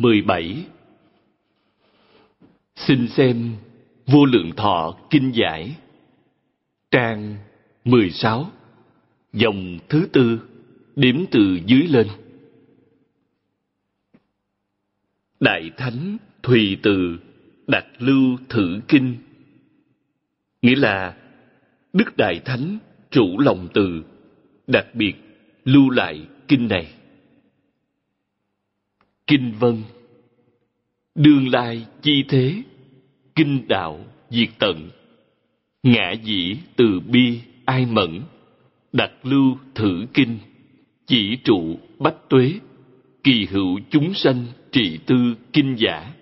17 Xin xem Vô Lượng Thọ Kinh Giải, Trang 16 Dòng thứ tư, điểm từ dưới lên. Đại Thánh Thùy Từ Đặt Lưu Thử Kinh, Nghĩa là Đức Đại Thánh Chủ Lòng Từ, Đặc biệt lưu lại kinh này. Kinh Vân. Đương lai chi thế, Kinh đạo diệt tận. Ngã dĩ từ bi ai mẫn, Đặt lưu thử kinh, Chỉ trụ bách tuế. Kỳ hữu chúng sanh trị tư kinh giả,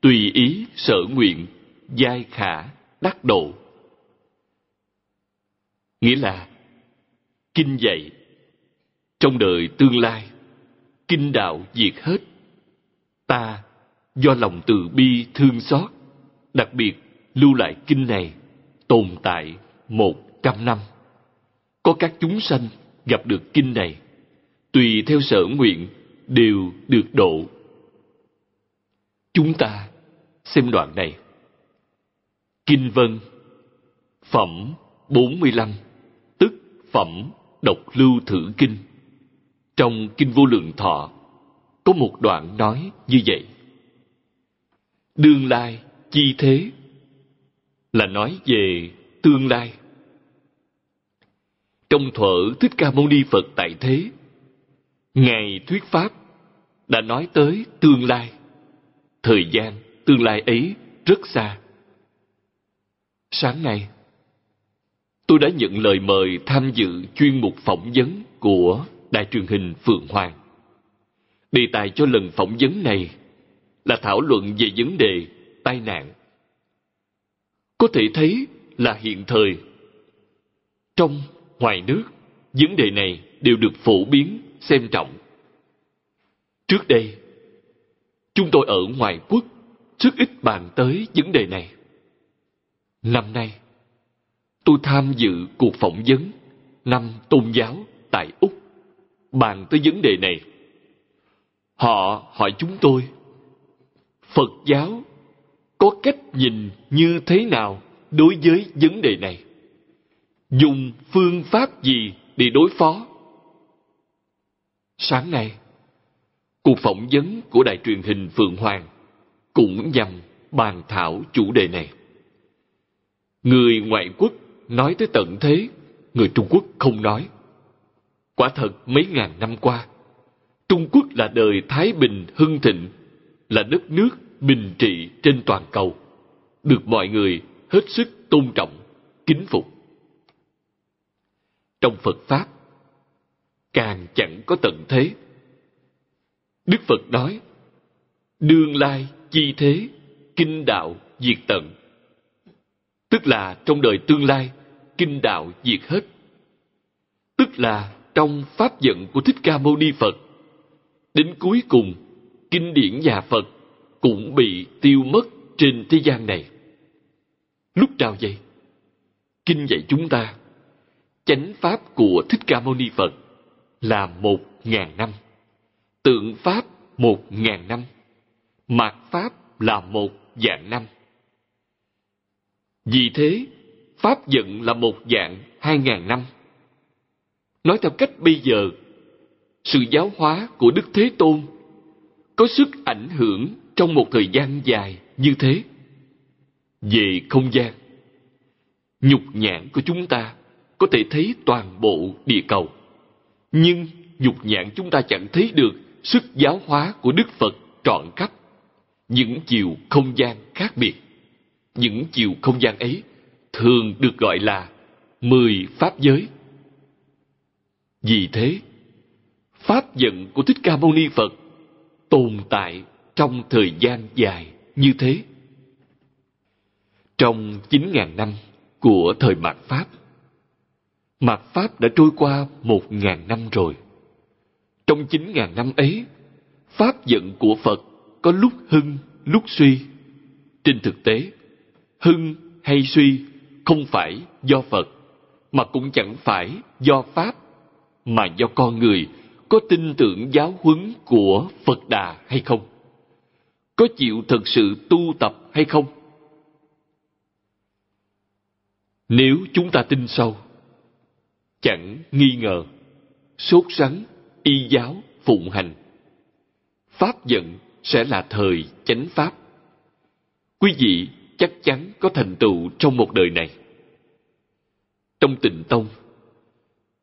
Tùy ý sở nguyện Giai khả đắc độ. Nghĩa là Kinh dạy. Trong đời tương lai, Kinh đạo diệt hết Ta do lòng từ bi thương xót đặc biệt lưu lại kinh này tồn tại một trăm năm. Có các chúng sanh gặp được kinh này, tùy theo sở nguyện đều được độ. Chúng ta xem đoạn này. Kinh Vân Phẩm 45 Tức Phẩm Độc Lưu Thử Kinh Trong Kinh Vô Lượng Thọ có một đoạn nói như vậy. Đương lai chi thế là nói về tương lai. Trong thuở Thích Ca Mâu Ni Phật tại thế, Ngài thuyết Pháp đã nói tới tương lai. Thời gian tương lai ấy rất xa. Sáng nay, tôi đã nhận lời mời tham dự chuyên mục phỏng vấn của đài truyền hình Phượng Hoàng. Đề tài cho lần phỏng vấn này là thảo luận về vấn đề tai nạn. Có thể thấy là hiện thời, trong, ngoài nước, vấn đề này đều được phổ biến, xem trọng. Trước đây, chúng tôi ở ngoài quốc rất ít bàn tới vấn đề này. Năm nay, tôi tham dự cuộc phỏng vấn năm tôn giáo tại Úc bàn tới vấn đề này. Họ hỏi chúng tôi, Phật giáo có cách nhìn như thế nào đối với vấn đề này? Dùng phương pháp gì để đối phó? Sáng nay, cuộc phỏng vấn của đài truyền hình Phượng Hoàng cũng nhằm bàn thảo chủ đề này. Người ngoại quốc nói tới tận thế, người Trung Quốc không nói. Quả thật mấy ngàn năm qua, Trung Quốc là đời Thái Bình hưng thịnh, là đất nước bình trị trên toàn cầu, được mọi người hết sức tôn trọng, kính phục. Trong Phật Pháp, càng chẳng có tận thế. Đức Phật nói, đương lai chi thế, kinh đạo diệt tận. Tức là trong đời tương lai, kinh đạo diệt hết. Tức là trong Pháp giận của Thích Ca Mâu Ni Phật, đến cuối cùng, kinh điển nhà Phật cũng bị tiêu mất trên thế gian này. Lúc nào vậy? Kinh dạy chúng ta, chánh pháp của Thích Ca Mâu Ni Phật là một ngàn năm, tượng pháp một ngàn năm, mạt pháp là một dạng năm. Vì thế, pháp giận là một dạng hai ngàn năm. Nói theo cách bây giờ, sự giáo hóa của Đức Thế Tôn có sức ảnh hưởng trong một thời gian dài như thế. Về không gian, nhục nhãn của chúng ta có thể thấy toàn bộ địa cầu. Nhưng nhục nhãn chúng ta chẳng thấy được sức giáo hóa của Đức Phật trọn khắp. những chiều không gian khác biệt. Những chiều không gian ấy thường được gọi là mười pháp giới. Vì thế, pháp giận của Thích Ca Mâu Ni Phật tồn tại trong thời gian dài như thế. Trong chín ngàn năm của thời mạt Pháp, mạt Pháp đã trôi qua một ngàn năm rồi. Trong chín ngàn năm ấy, Pháp giận của Phật có lúc hưng, lúc suy. Trên thực tế, hưng hay suy không phải do Phật, mà cũng chẳng phải do Pháp, mà do con người có tin tưởng giáo huấn của Phật Đà hay không? Có chịu thực sự tu tập hay không? Nếu chúng ta tin sâu, chẳng nghi ngờ, sốt sắng, y giáo, phụng hành, Pháp giận sẽ là thời chánh Pháp. Quý vị chắc chắn có thành tựu trong một đời này. Trong tịnh tông,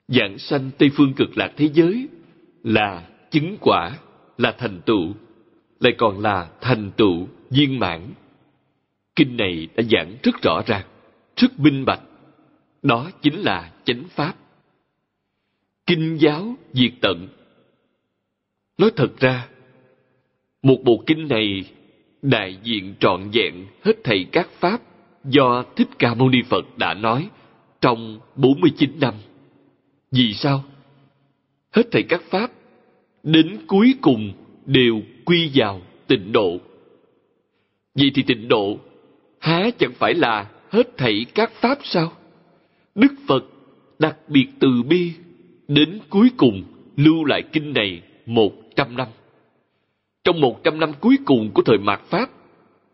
dạng sanh Tây Phương cực lạc thế giới là chứng quả, là thành tựu, lại còn là thành tựu viên mãn. Kinh này đã giảng rất rõ ràng, rất minh bạch. Đó chính là chánh pháp. Kinh giáo diệt tận. Nói thật ra, một bộ kinh này đại diện trọn vẹn hết thảy các pháp do Thích Ca Mâu Ni Phật đã nói trong 49 năm. Vì sao? Hết thảy các pháp đến cuối cùng đều quy vào tịnh độ. Vậy thì tịnh độ há chẳng phải là hết thảy các pháp sao? Đức Phật đặc biệt từ bi đến cuối cùng lưu lại kinh này một trăm năm. Trong một trăm năm cuối cùng của thời mạt Pháp,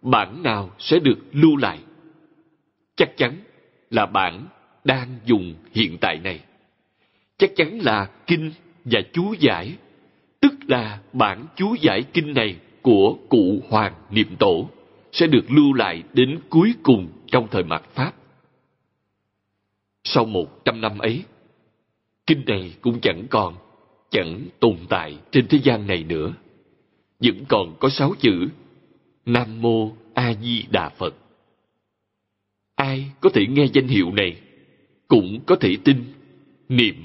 bản nào sẽ được lưu lại? Chắc chắn là bản đang dùng hiện tại này. Chắc chắn là kinh và chú giải, tức là bản chú giải kinh này của cụ Hoàng Niệm Tổ sẽ được lưu lại đến cuối cùng trong thời mạt Pháp. Sau một trăm năm ấy, kinh này cũng chẳng còn, chẳng tồn tại trên thế gian này nữa. Vẫn còn có sáu chữ Nam Mô A Di Đà Phật. Ai có thể nghe danh hiệu này, cũng có thể tin, niệm,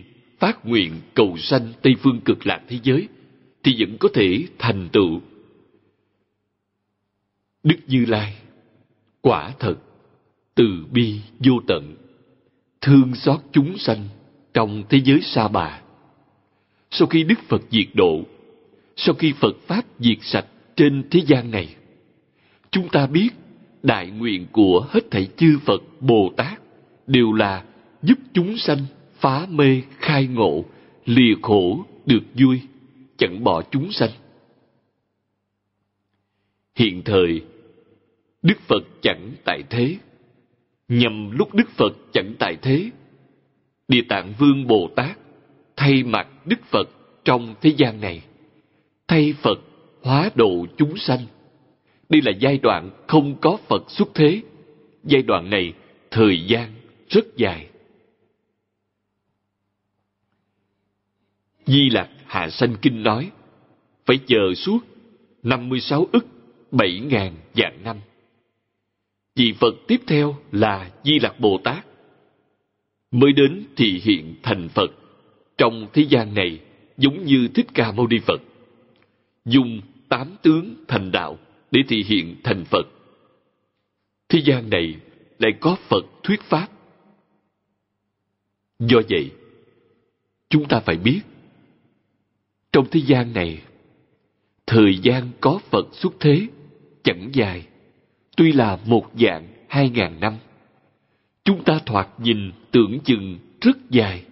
phát nguyện cầu sanh Tây Phương cực lạc thế giới, thì vẫn có thể thành tựu. Đức Như Lai, quả thật, từ bi vô tận, thương xót chúng sanh trong thế giới sa bà. Sau khi Đức Phật diệt độ, sau khi Phật Pháp diệt sạch trên thế gian này, chúng ta biết đại nguyện của hết thảy chư Phật Bồ Tát đều là giúp chúng sanh phá mê khai ngộ, lìa khổ được vui, chẳng bỏ chúng sanh. Hiện thời, Đức Phật chẳng tại thế. Nhằm lúc Đức Phật chẳng tại thế, Địa Tạng Vương Bồ Tát thay mặt Đức Phật trong thế gian này, thay Phật hóa độ chúng sanh. Đây là giai đoạn không có Phật xuất thế. Giai đoạn này thời gian rất dài. Di Lạc Hạ Sanh Kinh nói, phải chờ suốt 56 ức 7 ngàn vạn năm. Vị Phật tiếp theo là Di Lạc Bồ Tát. Mới đến thì hiện thành Phật. Trong thế gian này, giống như Thích Ca Mâu Ni Phật. Dùng tám tướng thành đạo để thị hiện thành Phật. Thế gian này lại có Phật thuyết Pháp. Do vậy, chúng ta phải biết, trong thế gian này, thời gian có Phật xuất thế chẳng dài, tuy là một dạng hai ngàn năm. Chúng ta thoạt nhìn tưởng chừng rất dài,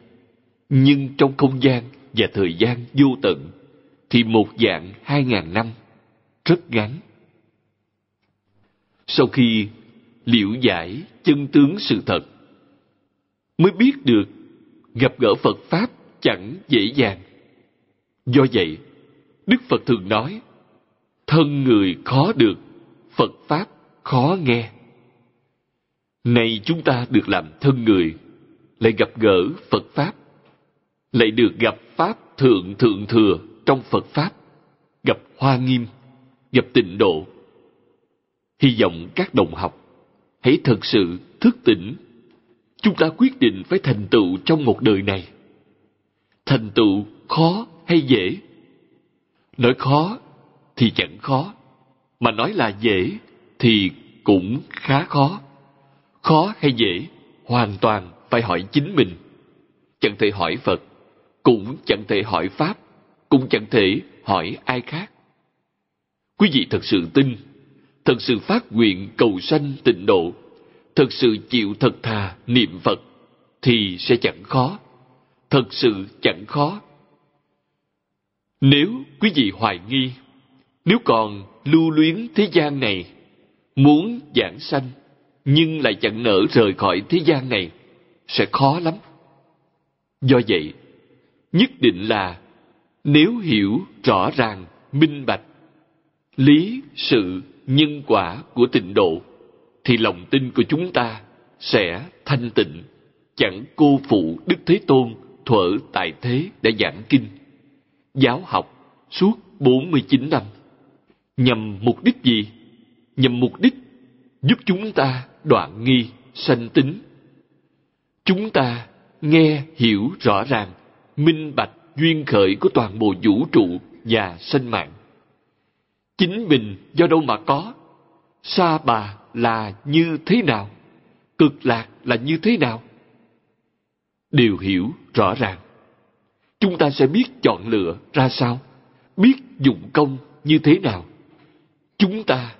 nhưng trong không gian và thời gian vô tận thì một dạng hai ngàn năm rất ngắn. Sau khi liễu giải chân tướng sự thật, mới biết được gặp gỡ Phật Pháp chẳng dễ dàng. Do vậy, Đức Phật thường nói, thân người khó được, Phật Pháp khó nghe. Này chúng ta được làm thân người, lại gặp gỡ Phật Pháp, lại được gặp Pháp thượng thượng thừa trong Phật Pháp, gặp Hoa Nghiêm, gặp tịnh độ, Hy vọng các đồng học hãy thật sự thức tỉnh. Chúng ta quyết định phải thành tựu trong một đời này. Thành tựu khó hay dễ? Nói khó thì chẳng khó, mà nói là dễ thì cũng khá khó. Khó hay dễ, hoàn toàn phải hỏi chính mình. Chẳng thể hỏi Phật, cũng chẳng thể hỏi Pháp, cũng chẳng thể hỏi ai khác. Quý vị thật sự tin, thật sự phát nguyện cầu sanh tịnh độ, thật sự chịu thật thà niệm Phật, thì sẽ chẳng khó. Thật sự chẳng khó. Nếu quý vị hoài nghi, nếu còn lưu luyến thế gian này, muốn giảng sanh, nhưng lại chẳng nỡ rời khỏi thế gian này, sẽ khó lắm. Do vậy, nhất định là nếu hiểu rõ ràng, minh bạch, lý, sự, nhân quả của tịnh độ, thì lòng tin của chúng ta sẽ thanh tịnh, chẳng cô phụ Đức Thế Tôn thuở tại thế đã giảng kinh, giáo học suốt 49 năm. Nhằm mục đích gì? Nhằm mục đích giúp chúng ta đoạn nghi, sanh tính. Chúng ta nghe hiểu rõ ràng, minh bạch duyên khởi của toàn bộ vũ trụ và sinh mạng. Chính mình do đâu mà có? Sa bà là như thế nào? Cực lạc là như thế nào? Đều hiểu rõ ràng. Chúng ta sẽ biết chọn lựa ra sao, biết dụng công như thế nào. Chúng ta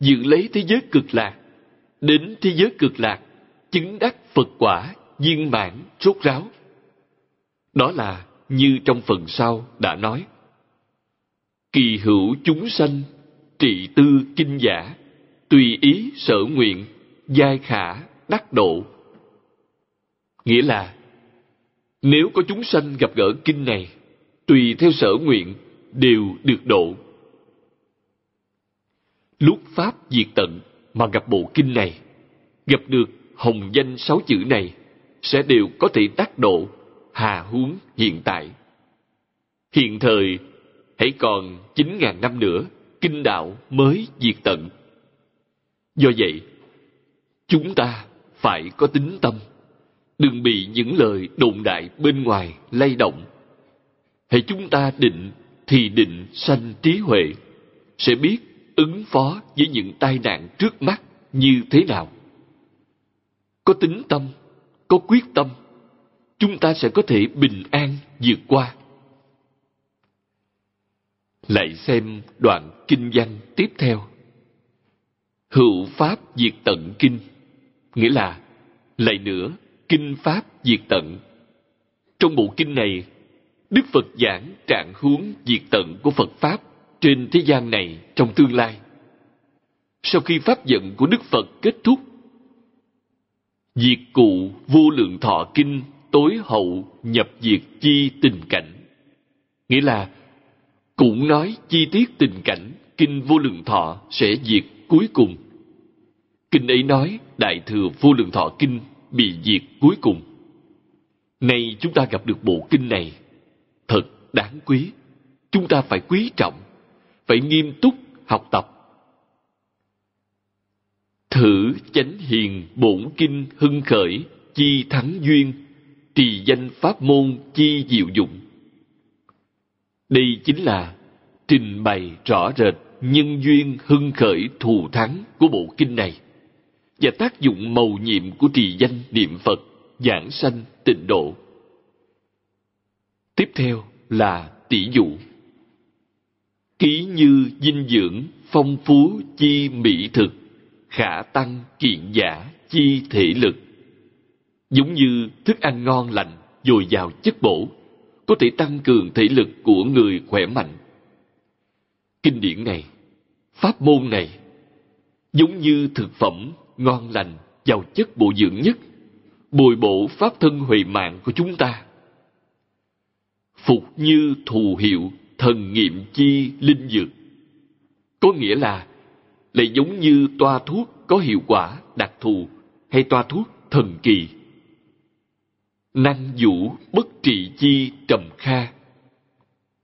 dự lấy thế giới cực lạc, đến thế giới cực lạc, chứng đắc Phật quả, viên mãn, rốt ráo. Đó là như trong phần sau đã nói. Kỳ hữu chúng sanh, trị tư kinh giả, tùy ý sở nguyện, giai khả, đắc độ. Nghĩa là, nếu có chúng sanh gặp gỡ kinh này, tùy theo sở nguyện, đều được độ. Lúc Pháp diệt tận mà gặp bộ kinh này, gặp được hồng danh sáu chữ này, sẽ đều có thể tác độ hà huống hiện tại. Hiện thời, hãy còn chín ngàn năm nữa, kinh đạo mới diệt tận. Do vậy, chúng ta phải có tính tâm, đừng bị những lời đồn đại bên ngoài lay động. Hãy chúng ta định thì định sanh trí huệ, sẽ biết ứng phó với những tai nạn trước mắt như thế nào. Có tính tâm, có quyết tâm, chúng ta sẽ có thể bình an vượt qua. Lại xem đoạn kinh văn tiếp theo. Hữu Pháp diệt tận kinh, nghĩa là lại nữa, kinh Pháp diệt tận. Trong bộ kinh này, Đức Phật giảng trạng huống diệt tận của Phật Pháp trên thế gian này trong tương lai. Sau khi Pháp giận của Đức Phật kết thúc, diệt cụ vô lượng thọ kinh tối hậu nhập diệt chi tình cảnh. Nghĩa là cũng nói chi tiết tình cảnh kinh vô lượng thọ sẽ diệt cuối cùng. Kinh ấy nói đại thừa vô lượng thọ kinh bị diệt cuối cùng. Nay chúng ta gặp được bộ kinh này, thật đáng quý. Chúng ta phải quý trọng, phải nghiêm túc học tập. Thử chánh hiền bổn kinh hưng khởi, chi thắng duyên, trì danh pháp môn chi diệu dụng. Đây chính là trình bày rõ rệt nhân duyên hưng khởi thù thắng của bộ kinh này và tác dụng màu nhiệm của trì danh niệm Phật, giảng sanh tịnh độ. Tiếp theo là tỷ dụ. Ký như dinh dưỡng, phong phú chi mỹ thực, khả tăng kiện giả chi thể lực. Giống như thức ăn ngon lành, dồi dào chất bổ, có thể tăng cường thể lực của người khỏe mạnh. Kinh điển này, pháp môn này, giống như thực phẩm ngon lành, giàu chất bổ dưỡng nhất, bồi bổ pháp thân huệ mạng của chúng ta. Phục như thù hiệu thần nghiệm chi linh dược. Có nghĩa là lại giống như toa thuốc có hiệu quả đặc thù hay toa thuốc thần kỳ. Năng vũ bất trị chi trầm kha.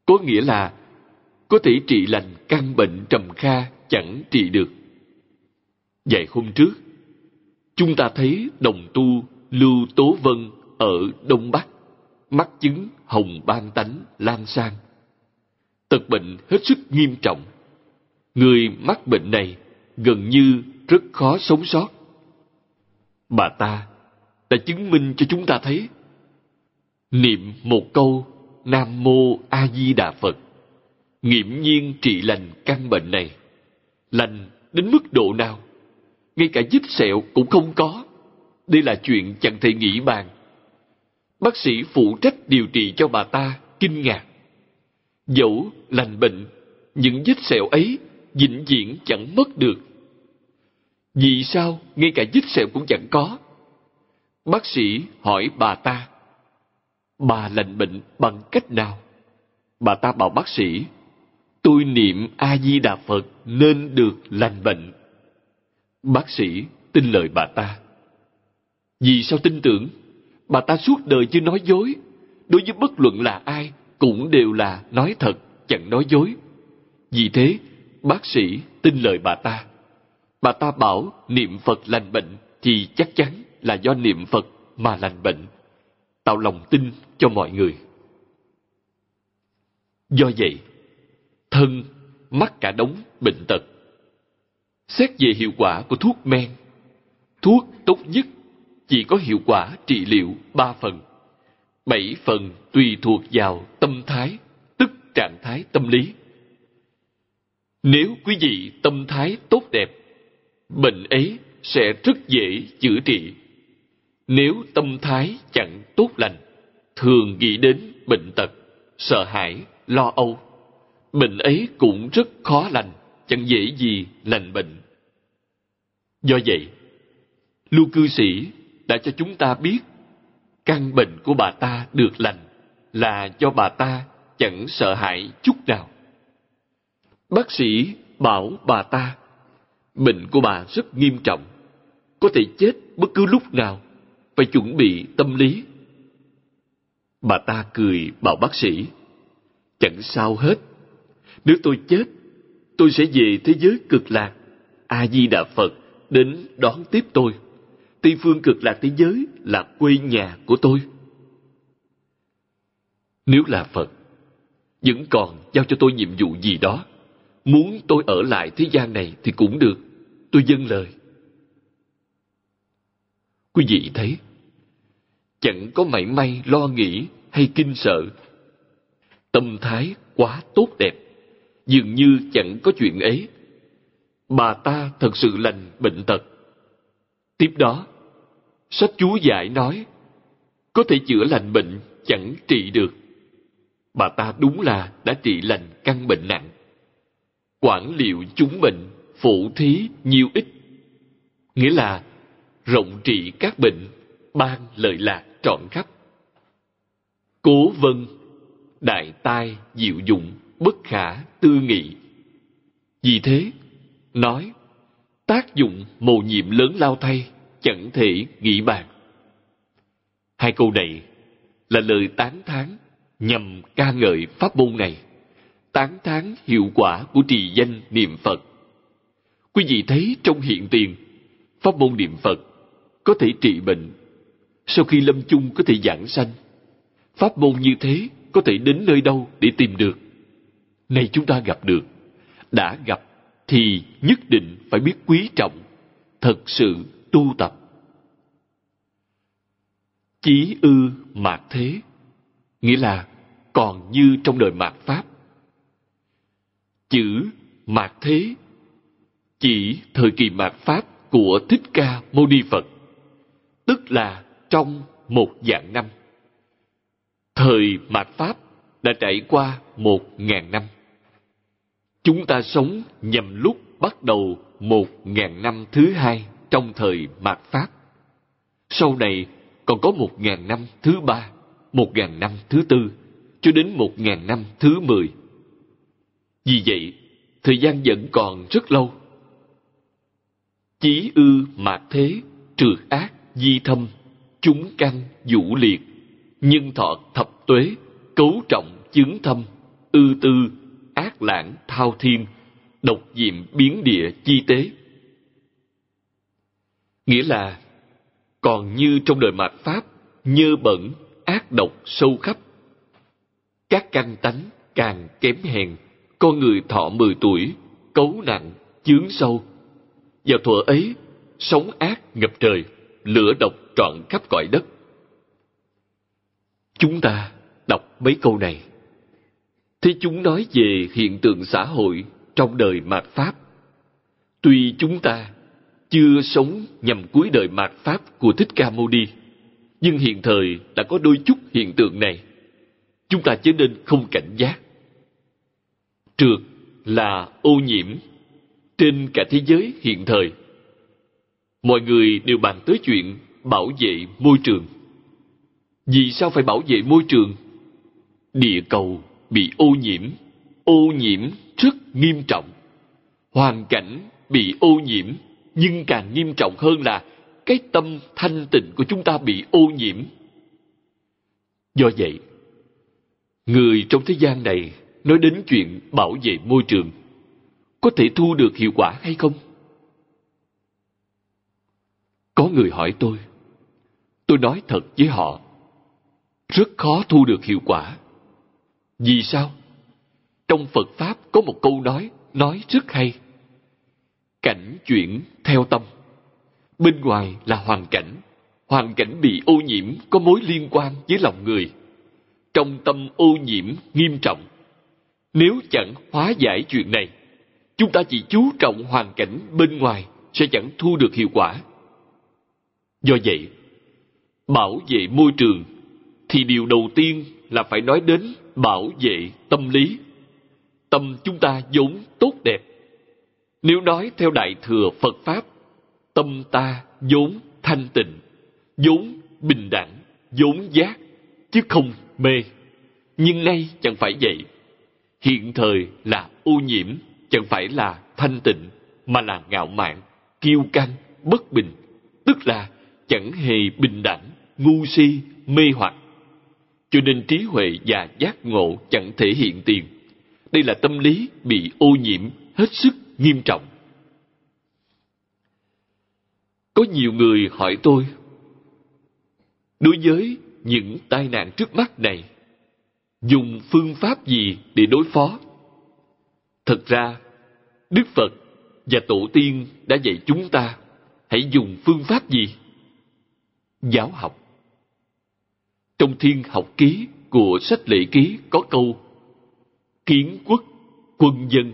Có nghĩa là có thể trị lành căn bệnh trầm kha chẳng trị được. Vài hôm trước, chúng ta thấy đồng tu Lưu Tố Vân ở Đông Bắc, mắc chứng hồng ban tánh lan sang. Tật bệnh hết sức nghiêm trọng. Người mắc bệnh này gần như rất khó sống sót. Bà ta đã chứng minh cho chúng ta thấy niệm một câu Nam Mô A Di Đà Phật nghiễm nhiên trị lành căn bệnh này. Lành đến mức độ nào? Ngay cả vết sẹo cũng không có. Đây là chuyện chẳng thể nghĩ bàn. Bác sĩ phụ trách điều trị cho bà ta kinh ngạc. Dẫu lành bệnh, những vết sẹo ấy vĩnh viễn chẳng mất được. Vì sao ngay cả vết sẹo cũng chẳng có? Bác sĩ hỏi bà ta, bà lành bệnh bằng cách nào? Bà ta bảo bác sĩ, tôi niệm A-di-đà Phật nên được lành bệnh. Bác sĩ tin lời bà ta. Vì sao tin tưởng? Bà ta suốt đời chưa nói dối. Đối với bất luận là ai, cũng đều là nói thật, chẳng nói dối. Vì thế, bác sĩ tin lời bà ta. Bà ta bảo niệm Phật lành bệnh thì chắc chắn là do niệm Phật mà lành bệnh. Tạo lòng tin cho mọi người. Do vậy, thân mắc cả đống bệnh tật. Xét về hiệu quả của thuốc men, thuốc tốt nhất chỉ có hiệu quả trị liệu ba phần. Bảy phần tùy thuộc vào tâm thái, tức trạng thái tâm lý. Nếu quý vị tâm thái tốt đẹp, bệnh ấy sẽ rất dễ chữa trị. Nếu tâm thái chẳng tốt lành, thường nghĩ đến bệnh tật, sợ hãi, lo âu, bệnh ấy cũng rất khó lành, chẳng dễ gì lành bệnh. Do vậy, lưu cư sĩ đã cho chúng ta biết căn bệnh của bà ta được lành là do bà ta chẳng sợ hãi chút nào. Bác sĩ bảo bà ta bệnh của bà rất nghiêm trọng, có thể chết bất cứ lúc nào, phải chuẩn bị tâm lý. Bà ta cười bảo bác sĩ, chẳng sao hết. Nếu tôi chết, tôi sẽ về thế giới cực lạc. A-di-đà Phật đến đón tiếp tôi. Tây phương cực lạc thế giới là quê nhà của tôi. Nếu là Phật, vẫn còn giao cho tôi nhiệm vụ gì đó. Muốn tôi ở lại thế gian này thì cũng được. Tôi dâng lời. Quý vị thấy, chẳng có mảy may lo nghĩ hay kinh sợ. Tâm thái quá tốt đẹp, dường như chẳng có chuyện ấy. Bà ta thật sự lành bệnh tật. Tiếp đó, sách chú giải nói, có thể chữa lành bệnh chẳng trị được. Bà ta đúng là đã trị lành căn bệnh nặng. Quản liệu chúng bệnh, phụ thí nhiều ít. Nghĩa là rộng trị các bệnh, ban lợi lạc trọn khắp. Cố vân, đại tai diệu dụng, bất khả tư nghị. Vì thế, nói, tác dụng mồ nhiệm lớn lao thay, chẳng thể nghĩ bàn. Hai câu này là lời tán thán nhằm ca ngợi pháp môn này, tán thán hiệu quả của trì danh niệm Phật. Quý vị thấy trong hiện tiền, pháp môn niệm Phật có thể trị bệnh, sau khi lâm chung có thể giảng sanh. Pháp môn như thế có thể đến nơi đâu để tìm được? Nay chúng ta gặp được, đã gặp thì nhất định phải biết quý trọng, thật sự tu tập. Chí ư mạt thế, nghĩa là còn như trong đời mạt Pháp. Chữ mạt thế chỉ thời kỳ mạt Pháp của Thích Ca Mâu Ni Phật, tức là trong một dạng năm. Thời mạt Pháp đã trải qua một ngàn năm. Chúng ta sống nhằm lúc bắt đầu một ngàn năm thứ hai trong thời mạt Pháp. Sau này còn có một ngàn năm thứ ba, một ngàn năm thứ tư, cho đến một ngàn năm thứ mười. Vì vậy, thời gian vẫn còn rất lâu. Chí ư mạt thế, trượt ác, di thâm, chúng căn, vũ liệt, nhân thọ thập tuế, cấu trọng, chứng thâm, ư tư, lãng, thao thiên, độc diệm biến địa chi tế. Nghĩa là còn như trong đời mạt Pháp, nhơ bẩn, ác độc, sâu khắp. Các căn tánh càng kém hèn, con người thọ mười tuổi, cấu nặng, chướng sâu. Vào thuở ấy, sống ác ngập trời, lửa độc trọn khắp cõi đất. Chúng ta đọc mấy câu này. Thế chúng nói về hiện tượng xã hội trong đời mạt Pháp. Tuy chúng ta chưa sống nhằm cuối đời mạt Pháp của Thích Ca Mâu Ni, nhưng hiện thời đã có đôi chút hiện tượng này. Chúng ta chớ nên không cảnh giác. Trượt là ô nhiễm trên cả thế giới hiện thời. Mọi người đều bàn tới chuyện bảo vệ môi trường. Vì sao phải bảo vệ môi trường? Địa cầu bị ô nhiễm, ô nhiễm rất nghiêm trọng. Hoàn cảnh bị ô nhiễm, nhưng càng nghiêm trọng hơn là cái tâm thanh tịnh của chúng ta bị ô nhiễm. Do vậy, người trong thế gian này nói đến chuyện bảo vệ môi trường, có thể thu được hiệu quả hay không? Có người hỏi tôi, tôi nói thật với họ, rất khó thu được hiệu quả. Vì sao? Trong Phật Pháp có một câu nói, nói rất hay. Cảnh chuyển theo tâm. Bên ngoài là hoàn cảnh. Hoàn cảnh bị ô nhiễm có mối liên quan với lòng người. Trong tâm ô nhiễm nghiêm trọng. Nếu chẳng hóa giải chuyện này, chúng ta chỉ chú trọng hoàn cảnh bên ngoài sẽ chẳng thu được hiệu quả. Do vậy, bảo vệ môi trường thì điều đầu tiên là phải nói đến bảo vệ tâm lý. Tâm chúng ta vốn tốt đẹp. Nếu nói theo Đại Thừa Phật Pháp, tâm ta vốn thanh tịnh, vốn bình đẳng, vốn giác, chứ không mê. Nhưng nay chẳng phải vậy. Hiện thời là ô nhiễm, chẳng phải là thanh tịnh, mà là ngạo mạn, kiêu căng, bất bình, tức là chẳng hề bình đẳng, ngu si, mê hoặc cho nên trí huệ và giác ngộ chẳng thể hiện tiền. Đây là tâm lý bị ô nhiễm hết sức nghiêm trọng. Có nhiều người hỏi tôi, đối với những tai nạn trước mắt này, dùng phương pháp gì để đối phó? Thật ra, Đức Phật và Tổ tiên đã dạy chúng ta hãy dùng phương pháp gì? Giáo học. Trong thiên học ký của sách lệ ký có câu Kiến quốc, quân dân,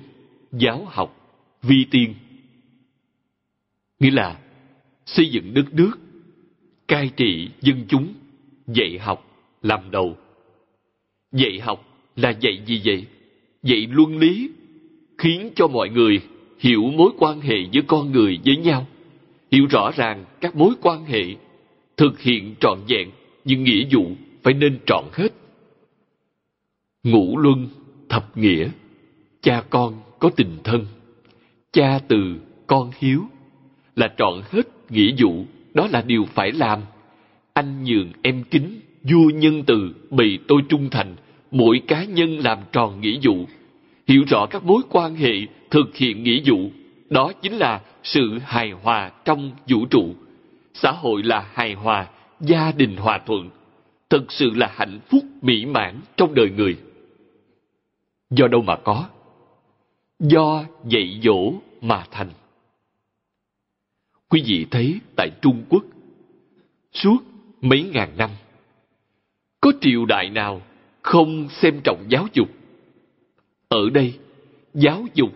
giáo học, vi tiên. Nghĩa là xây dựng đất nước, cai trị dân chúng, dạy học làm đầu. Dạy học là dạy gì vậy? Dạy luân lý, khiến cho mọi người hiểu mối quan hệ giữa con người với nhau, hiểu rõ ràng các mối quan hệ, thực hiện trọn vẹn nhưng nghĩa vụ phải nên trọn hết. Ngũ luân, thập nghĩa, cha con có tình thân, cha từ, con hiếu, là trọn hết nghĩa vụ, đó là điều phải làm. Anh nhường em kính, vua nhân từ, bì tôi trung thành, mỗi cá nhân làm tròn nghĩa vụ, hiểu rõ các mối quan hệ, thực hiện nghĩa vụ, đó chính là sự hài hòa trong vũ trụ. Xã hội là hài hòa, gia đình hòa thuận, thực sự là hạnh phúc mỹ mãn trong đời người. Do đâu mà có? Do dạy dỗ mà thành. Quý vị thấy tại Trung Quốc, suốt mấy ngàn năm, có triều đại nào không xem trọng giáo dục? Ở đây, giáo dục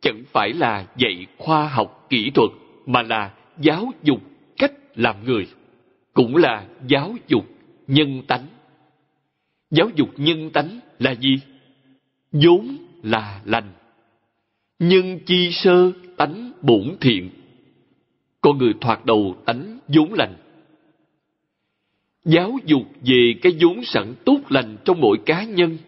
chẳng phải là dạy khoa học kỹ thuật, mà là giáo dục cách làm người, cũng là giáo dục nhân tánh. Giáo dục nhân tánh là gì? vốn là lành. Nhân chi sơ tánh bổn thiện. Con người thoạt đầu tánh vốn lành. Giáo dục về cái vốn sẵn tốt lành trong mỗi cá nhân.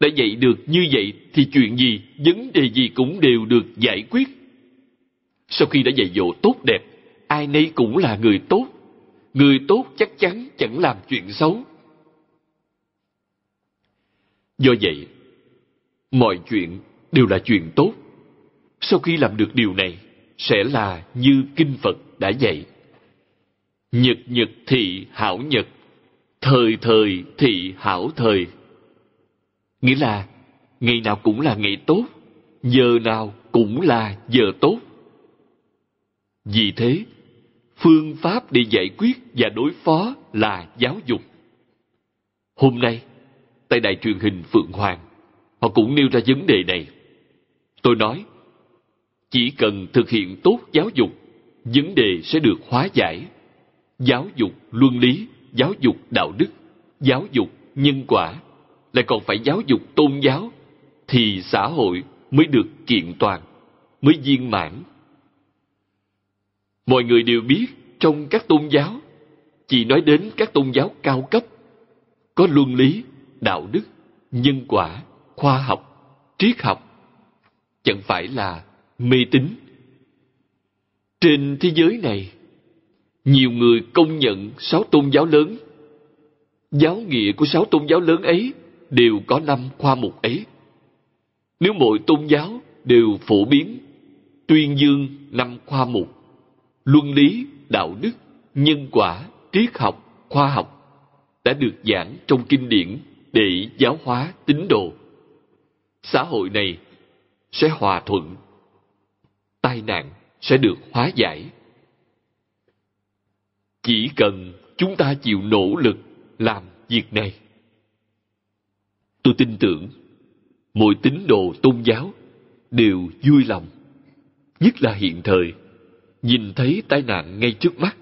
Đã dạy được như vậy thì chuyện gì, vấn đề gì cũng đều được giải quyết. Sau khi đã dạy dỗ tốt đẹp, ai nấy cũng là người tốt người tốt chắc chắn chẳng làm chuyện xấu. Do vậy, mọi chuyện đều là chuyện tốt. Sau khi làm được điều này, sẽ là như Kinh Phật đã dạy. Nhật nhật thị hảo nhật, thời thời thị hảo thời. Nghĩa là ngày nào cũng là ngày tốt, giờ nào cũng là giờ tốt. Vì thế, phương pháp để giải quyết và đối phó là giáo dục. Hôm nay, tại đài truyền hình Phượng Hoàng, họ cũng nêu ra vấn đề này. Tôi nói, chỉ cần thực hiện tốt giáo dục, vấn đề sẽ được hóa giải. Giáo dục luân lý, giáo dục đạo đức, giáo dục nhân quả, lại còn phải giáo dục tôn giáo, thì xã hội mới được kiện toàn, mới viên mãn. Mọi người đều biết trong các tôn giáo, chỉ nói đến các tôn giáo cao cấp, có luân lý, đạo đức, nhân quả, khoa học, triết học, chẳng phải là mê tín. Trên thế giới này, nhiều người công nhận sáu tôn giáo lớn. Giáo nghĩa của sáu tôn giáo lớn ấy đều có năm khoa mục ấy. Nếu mỗi tôn giáo đều phổ biến, tuyên dương năm khoa mục, luân lý, đạo đức, nhân quả, triết học, khoa học đã được giảng trong kinh điển để giáo hóa tín đồ. Xã hội này sẽ hòa thuận, tai nạn sẽ được hóa giải. Chỉ cần chúng ta chịu nỗ lực làm việc này. Tôi tin tưởng mỗi tín đồ tôn giáo đều vui lòng, nhất là hiện thời, nhìn thấy tai nạn ngay trước mắt.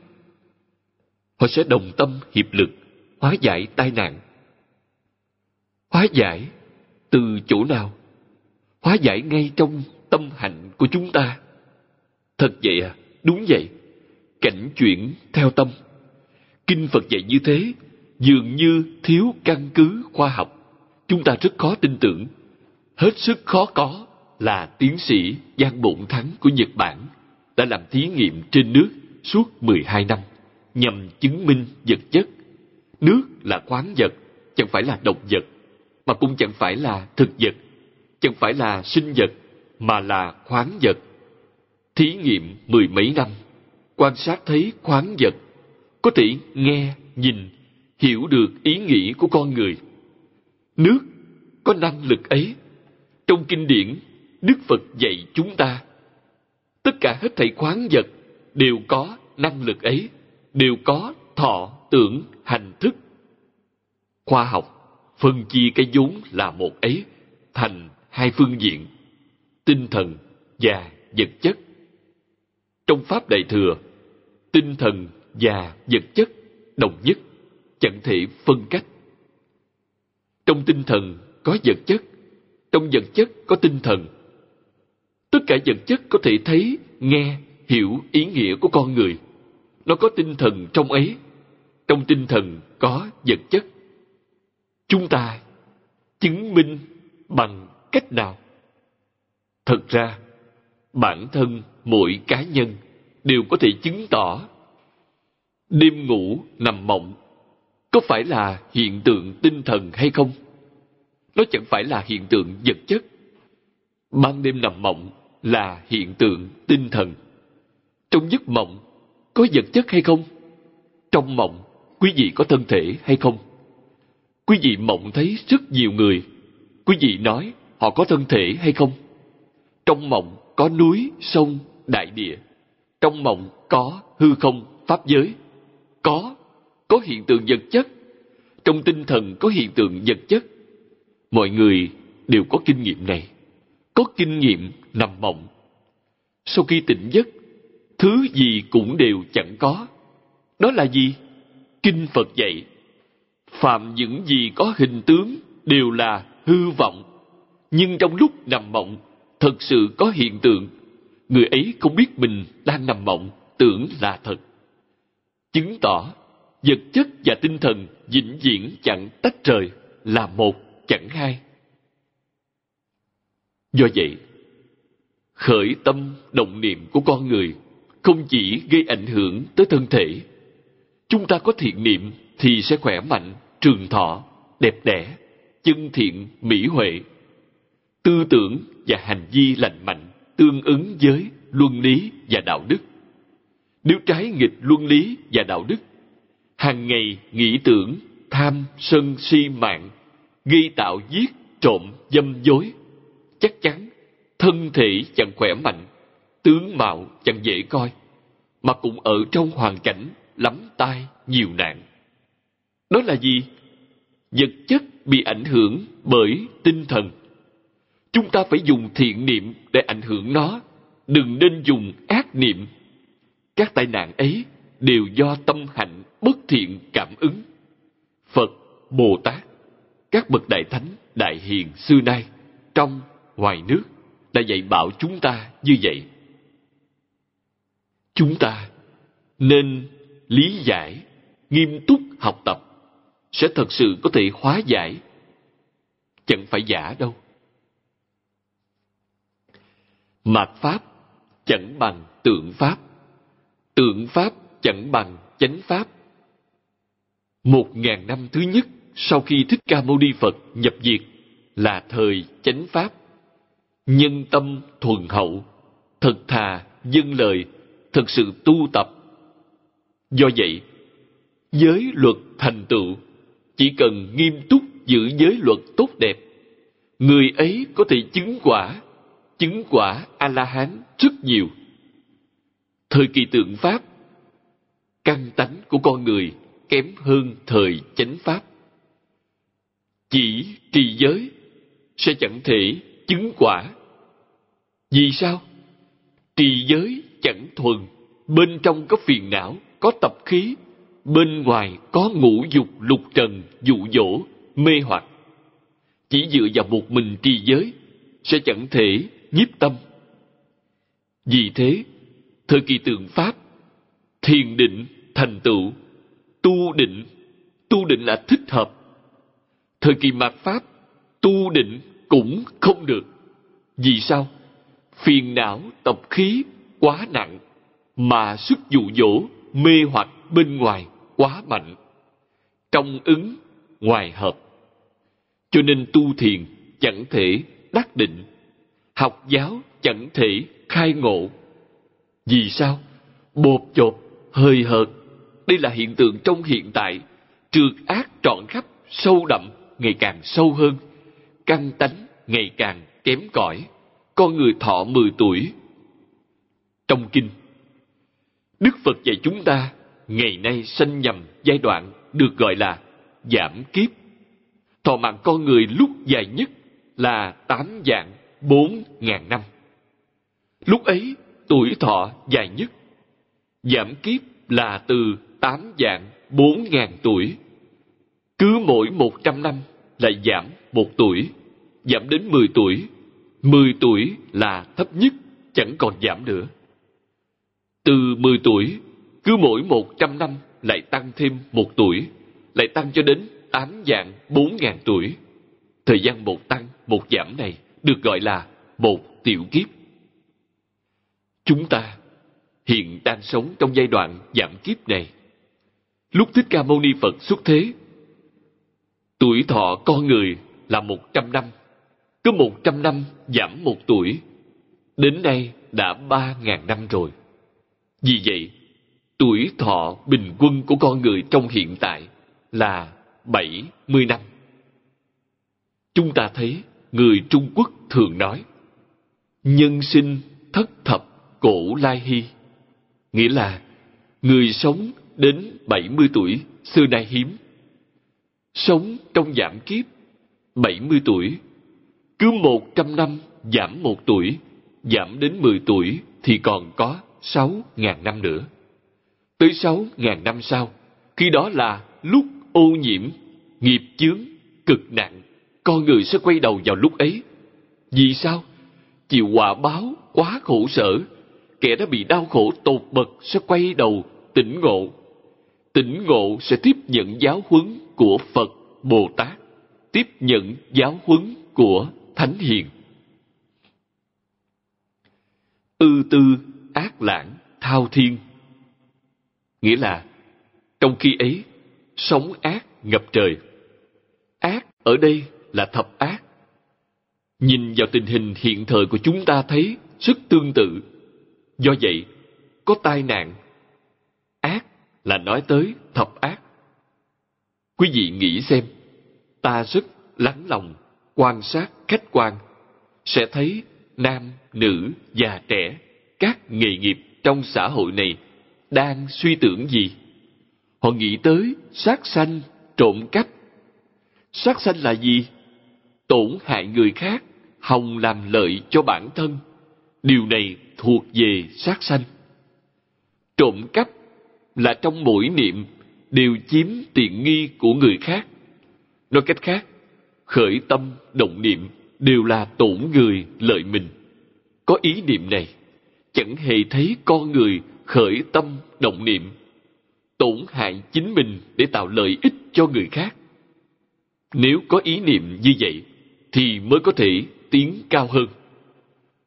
Họ sẽ đồng tâm hiệp lực hóa giải tai nạn. Hóa giải từ chỗ nào? Hóa giải ngay trong tâm hạnh của chúng ta. Thật vậy à? Đúng vậy. Cảnh chuyển theo tâm. Kinh Phật dạy như thế, dường như thiếu căn cứ khoa học. Chúng ta rất khó tin tưởng. Hết sức khó có là tiến sĩ Giang Bổn Thắng của Nhật Bản đã làm thí nghiệm trên nước suốt 12 năm nhằm chứng minh vật chất. Nước là khoáng vật, chẳng phải là độc vật, mà cũng chẳng phải là thực vật, chẳng phải là sinh vật, mà là khoáng vật. Thí nghiệm mười mấy năm, quan sát thấy khoáng vật, có thể nghe, nhìn, hiểu được ý nghĩ của con người. Nước có năng lực ấy. Trong kinh điển, Đức Phật dạy chúng ta, tất cả hết thảy khoáng vật đều có năng lực ấy, đều có thọ, tưởng, hành thức. Khoa học phân chia cái vốn là một ấy thành hai phương diện, tinh thần và vật chất. Trong Pháp Đại Thừa, tinh thần và vật chất đồng nhất, chẳng thể phân cách. Trong tinh thần có vật chất, trong vật chất có tinh thần. Tất cả vật chất có thể thấy, nghe, hiểu ý nghĩa của con người. Nó có tinh thần trong ấy. Trong tinh thần có vật chất. Chúng ta chứng minh bằng cách nào? Thật ra, bản thân mỗi cá nhân đều có thể chứng tỏ đêm ngủ nằm mộng có phải là hiện tượng tinh thần hay không? Nó chẳng phải là hiện tượng vật chất. Ban đêm nằm mộng là hiện tượng tinh thần. Trong giấc mộng, có vật chất hay không? Trong mộng, quý vị có thân thể hay không? Quý vị mộng thấy rất nhiều người. Quý vị nói họ có thân thể hay không? Trong mộng có núi, sông, đại địa. Trong mộng có hư không, pháp giới. Có, có hiện tượng vật chất. Trong tinh thần có hiện tượng vật chất. Mọi người đều có kinh nghiệm này. Có kinh nghiệm nằm mộng. Sau khi tỉnh giấc, thứ gì cũng đều chẳng có. Đó là gì? Kinh Phật dạy, phạm những gì có hình tướng đều là hư vọng. Nhưng trong lúc nằm mộng, thật sự có hiện tượng. Người ấy không biết mình đang nằm mộng, tưởng là thật. Chứng tỏ, vật chất và tinh thần vĩnh viễn chẳng tách rời, là một chẳng hai. Do vậy, khởi tâm động niệm của con người không chỉ gây ảnh hưởng tới thân thể. Chúng ta có thiện niệm thì sẽ khỏe mạnh, trường thọ, đẹp đẽ, chân thiện, mỹ huệ. Tư tưởng và hành vi lành mạnh tương ứng với luân lý và đạo đức. nếu trái nghịch luân lý và đạo đức, hàng ngày nghĩ tưởng, tham, sân, si mạng, gây tạo giết, trộm, dâm dối, chắc chắn thân thể chẳng khỏe mạnh, tướng mạo chẳng dễ coi, mà cũng ở trong hoàn cảnh lắm tai nhiều nạn. Đó là gì? Vật chất bị ảnh hưởng bởi tinh thần. Chúng ta phải dùng thiện niệm để ảnh hưởng nó, đừng nên dùng ác niệm. Các tai nạn ấy đều do tâm hạnh bất thiện cảm ứng. Phật, Bồ Tát, các bậc đại thánh, đại hiền xưa nay, trong, ngoài nước, đã dạy bảo chúng ta như vậy. Chúng ta nên lý giải, nghiêm túc học tập, sẽ thật sự có thể hóa giải. Chẳng phải giả đâu. Mạt Pháp chẳng bằng tượng Pháp. Tượng Pháp chẳng bằng chánh Pháp. Một ngàn năm thứ nhất sau khi Thích Ca Mâu Ni Phật nhập diệt là thời chánh Pháp. Nhân tâm thuần hậu, thật thà, dân lời, thực sự tu tập. Do vậy, giới luật thành tựu chỉ cần nghiêm túc giữ giới luật tốt đẹp, người ấy có thể chứng quả, chứng quả A-la-hán rất nhiều. Thời kỳ tượng Pháp, căn tánh của con người kém hơn thời chánh Pháp. Chỉ trì giới sẽ chẳng thể chứng quả. Vì sao? Trì giới chẳng thuần, bên trong có phiền não, có tập khí, bên ngoài có ngũ dục lục trần dụ dỗ mê hoặc. Chỉ dựa vào một mình trì giới sẽ chẳng thể nhiếp tâm. Vì thế thời kỳ tượng pháp thiền định thành tựu tu định tu định là thích hợp. Thời kỳ mạt pháp tu định cũng không được. Vì sao? Phiền não tập khí quá nặng, mà sức dụ dỗ, mê hoặc bên ngoài quá mạnh. Trong ứng, ngoài hợp. Cho nên tu thiền chẳng thể đắc định, học giáo chẳng thể khai ngộ. Vì sao? Bột chột hơi hợt. Đây là hiện tượng trong hiện tại, trượt ác trọn khắp, sâu đậm, ngày càng sâu hơn. Căn tánh ngày càng kém cỏi con người thọ mười tuổi trong kinh đức phật dạy chúng ta ngày nay sanh nhầm giai đoạn được gọi là giảm kiếp. Thọ mạng con người lúc dài nhất là tám dạng bốn ngàn năm. Lúc ấy, tuổi thọ dài nhất. Giảm kiếp là từ tám dạng bốn ngàn tuổi. Cứ mỗi một trăm năm lại giảm một tuổi, giảm đến mười tuổi. Mười tuổi là thấp nhất, chẳng còn giảm nữa. Từ mười tuổi cứ mỗi một trăm năm lại tăng thêm một tuổi, lại tăng cho đến tám dạng bốn ngàn tuổi. Thời gian một tăng, một giảm này được gọi là một tiểu kiếp. Chúng ta hiện đang sống trong giai đoạn giảm kiếp này. Lúc Thích Ca Mâu Ni Phật xuất thế, tuổi thọ con người là một trăm năm. Cứ một trăm năm giảm một tuổi. Đến nay đã ba ngàn năm rồi. Vì vậy, Tuổi thọ bình quân của con người trong hiện tại là 70 năm. Chúng ta thấy người Trung Quốc thường nói Nhân sinh thất thập cổ lai hy Nghĩa là người sống đến 70 tuổi xưa nay hiếm. Sống trong giảm kiếp 70 tuổi cứ 100 năm giảm một tuổi Giảm đến 10 tuổi thì còn có sáu ngàn năm nữa tới sáu ngàn năm sau, khi đó là lúc ô nhiễm, nghiệp chướng, cực nặng, con người sẽ quay đầu vào lúc ấy. Vì sao? Chịu quả báo quá khổ sở, kẻ đã bị đau khổ tột bậc sẽ quay đầu tỉnh ngộ. Tỉnh ngộ sẽ tiếp nhận giáo huấn của Phật, Bồ Tát, tiếp nhận giáo huấn của Thánh Hiền. Ư tư, ác lãng, thao thiên, Nghĩa là, trong khi ấy, sống ác ngập trời. Ác ở đây là thập ác. Nhìn vào tình hình hiện thời của chúng ta thấy rất tương tự. Do vậy, có tai nạn, ác là nói tới thập ác. Quý vị nghĩ xem, ta rất lắng lòng, quan sát khách quan, sẽ thấy nam, nữ, già trẻ, các nghề nghiệp trong xã hội này đang suy tưởng gì? Họ nghĩ tới sát sanh, trộm cắp. Sát sanh là gì? Tổn hại người khác, hòng làm lợi cho bản thân. Điều này thuộc về sát sanh. Trộm cắp là trong mỗi niệm đều chiếm tiện nghi của người khác. Nói cách khác, khởi tâm, động niệm đều là tổn người lợi mình. Có ý niệm này, chẳng hề thấy con người khởi tâm, động niệm, tổn hại chính mình để tạo lợi ích cho người khác. Nếu có ý niệm như vậy, thì mới có thể tiến cao hơn.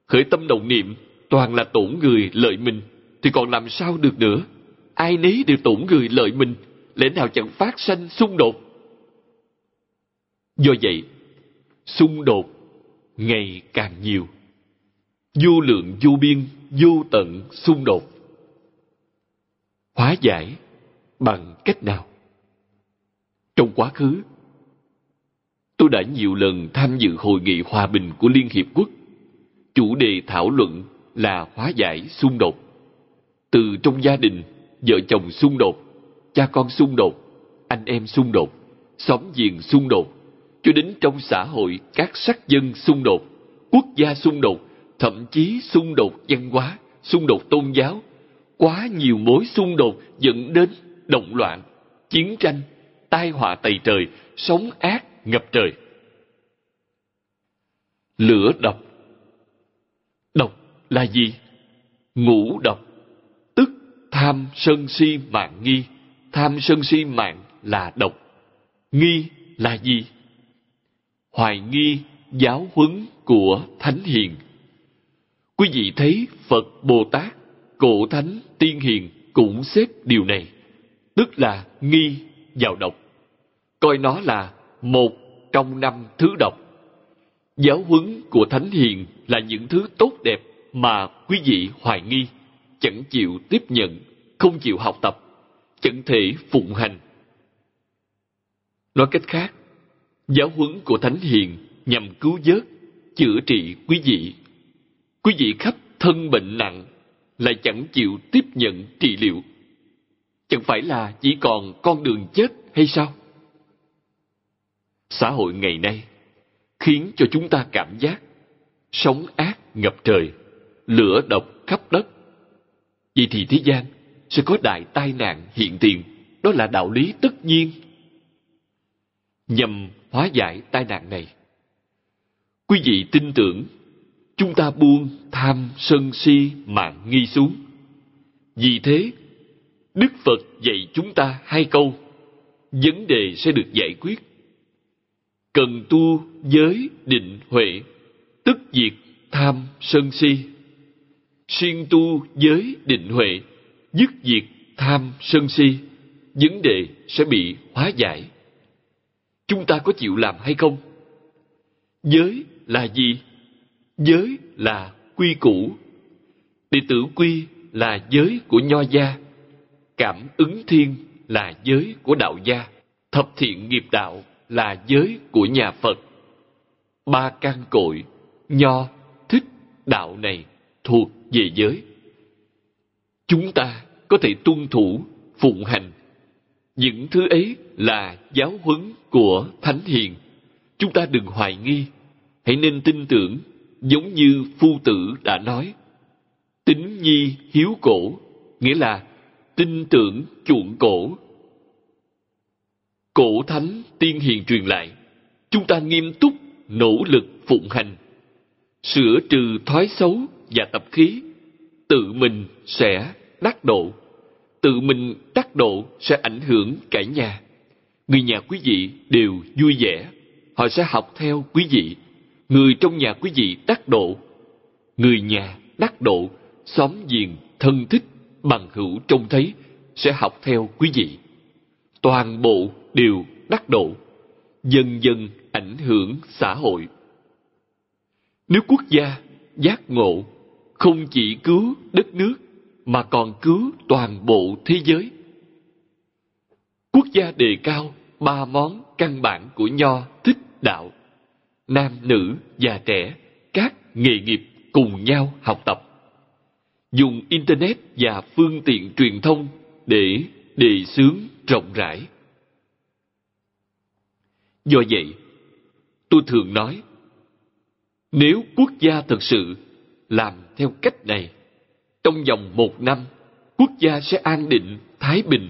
Khởi tâm động niệm toàn là tổn người lợi mình, thì còn làm sao được nữa? Ai nấy đều tổn người lợi mình, lẽ nào chẳng phát sanh xung đột? Do vậy, xung đột ngày càng nhiều. Vô lượng vô biên, vô tận xung đột. Hóa giải bằng cách nào? Trong quá khứ, tôi đã nhiều lần tham dự hội nghị hòa bình của Liên Hiệp Quốc. Chủ đề thảo luận là hóa giải xung đột. Từ trong gia đình, vợ chồng xung đột, cha con xung đột, anh em xung đột, xóm giềng xung đột, cho đến trong xã hội các sắc dân xung đột, quốc gia xung đột, thậm chí xung đột văn hóa, xung đột tôn giáo, quá nhiều mối xung đột dẫn đến động loạn, chiến tranh, tai họa tày trời, sống ác ngập trời. Lửa độc Độc là gì? Ngũ độc, tức tham sân si mạng nghi. Tham sân si mạng là độc. Nghi là gì? Hoài nghi giáo huấn của Thánh Hiền. Quý vị thấy Phật Bồ Tát, Cổ Thánh, Tiên Hiền cũng xếp điều này, tức là nghi vào độc. Coi nó là một trong năm thứ độc. Giáo huấn của Thánh Hiền là những thứ tốt đẹp mà quý vị hoài nghi, chẳng chịu tiếp nhận, không chịu học tập, chẳng thể phụng hành. Nói cách khác, giáo huấn của Thánh Hiền nhằm cứu vớt, chữa trị quý vị. Quý vị khắp thân bệnh nặng lại chẳng chịu tiếp nhận trị liệu. Chẳng phải là chỉ còn con đường chết hay sao? Xã hội ngày nay khiến cho chúng ta cảm giác sống ác ngập trời, lửa độc khắp đất. Vậy thì thế gian sẽ có đại tai nạn hiện tiền, đó là đạo lý tất nhiên. Nhằm hóa giải tai nạn này, quý vị tin tưởng chúng ta buông tham sân si mạng nghi xuống. Vì thế, Đức Phật dạy chúng ta hai câu, vấn đề sẽ được giải quyết. Cần tu giới định huệ, tức diệt tham sân si. Xuyên tu giới định huệ, dứt diệt tham sân si, vấn đề sẽ bị hóa giải. Chúng ta có chịu làm hay không? Giới là gì? Giới là quy củ. Đệ tử quy là giới của nho gia. Cảm ứng thiên là giới của đạo gia. Thập thiện nghiệp đạo là giới của nhà Phật. Ba căn cội, nho, thích, đạo này thuộc về giới. Chúng ta có thể tuân thủ, phụng hành. Những thứ ấy là giáo huấn của Thánh Hiền. Chúng ta đừng hoài nghi, hãy nên tin tưởng giống như phu tử đã nói. Tính nhi hiếu cổ nghĩa là tin tưởng chuộng cổ. Cổ thánh tiên hiền truyền lại. Chúng ta nghiêm túc nỗ lực phụng hành. Sửa trừ thói xấu và tập khí. Tự mình sẽ đắc độ. Tự mình đắc độ sẽ ảnh hưởng cả nhà người nhà quý vị đều vui vẻ. Họ sẽ học theo quý vị. Người trong nhà quý vị đắc độ. Người nhà đắc độ, xóm giềng, thân thích, bằng hữu trông thấy, sẽ học theo quý vị. Toàn bộ đều đắc độ, dần dần ảnh hưởng xã hội. Nếu quốc gia giác ngộ, không chỉ cứu đất nước, mà còn cứu toàn bộ thế giới. Quốc gia đề cao ba món căn bản của nho thích đạo. Nam, nữ, già trẻ, các nghề nghiệp cùng nhau học tập. Dùng Internet và phương tiện truyền thông để đề xướng rộng rãi. Do vậy, tôi thường nói, nếu quốc gia thật sự làm theo cách này, trong vòng một năm, quốc gia sẽ an định, thái bình.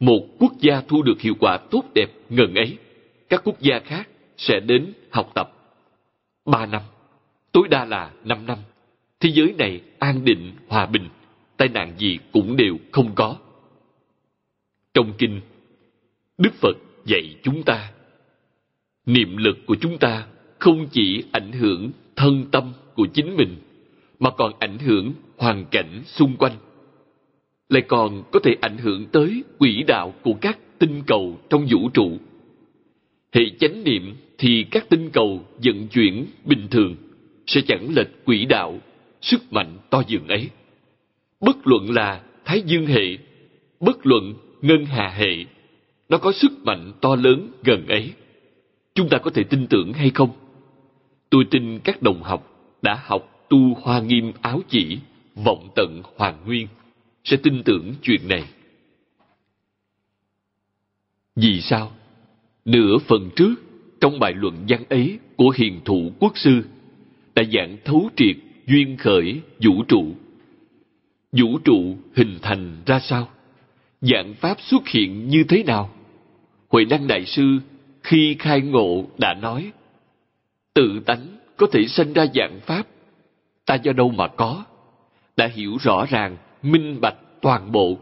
Một quốc gia thu được hiệu quả tốt đẹp ngần ấy, các quốc gia khác sẽ đến học tập. Ba năm, tối đa là năm năm, thế giới này an định, hòa bình, tai nạn gì cũng đều không có. Trong kinh, Đức Phật dạy chúng ta, niệm lực của chúng ta không chỉ ảnh hưởng thân tâm của chính mình, mà còn ảnh hưởng hoàn cảnh xung quanh. Lại còn có thể ảnh hưởng tới quỹ đạo của các tinh cầu trong vũ trụ. Hệ chánh niệm thì các tinh cầu vận chuyển bình thường sẽ chẳng lệch quỹ đạo, sức mạnh to dường ấy. Bất luận là Thái Dương hệ, bất luận ngân hà hệ, nó có sức mạnh to lớn gần ấy. Chúng ta có thể tin tưởng hay không? Tôi tin các đồng học đã học tu hoa nghiêm áo chỉ, vọng tận hoàng nguyên, sẽ tin tưởng chuyện này. Vì sao? Nửa phần trước, trong bài luận văn ấy của hiền thụ quốc sư, đã giảng thấu triệt duyên khởi vũ trụ. Vũ trụ hình thành ra sao? Dạng pháp xuất hiện như thế nào? Huệ Năng Đại Sư khi khai ngộ đã nói, tự tánh có thể sinh ra dạng pháp, ta do đâu mà có? Đã hiểu rõ ràng, minh bạch toàn bộ,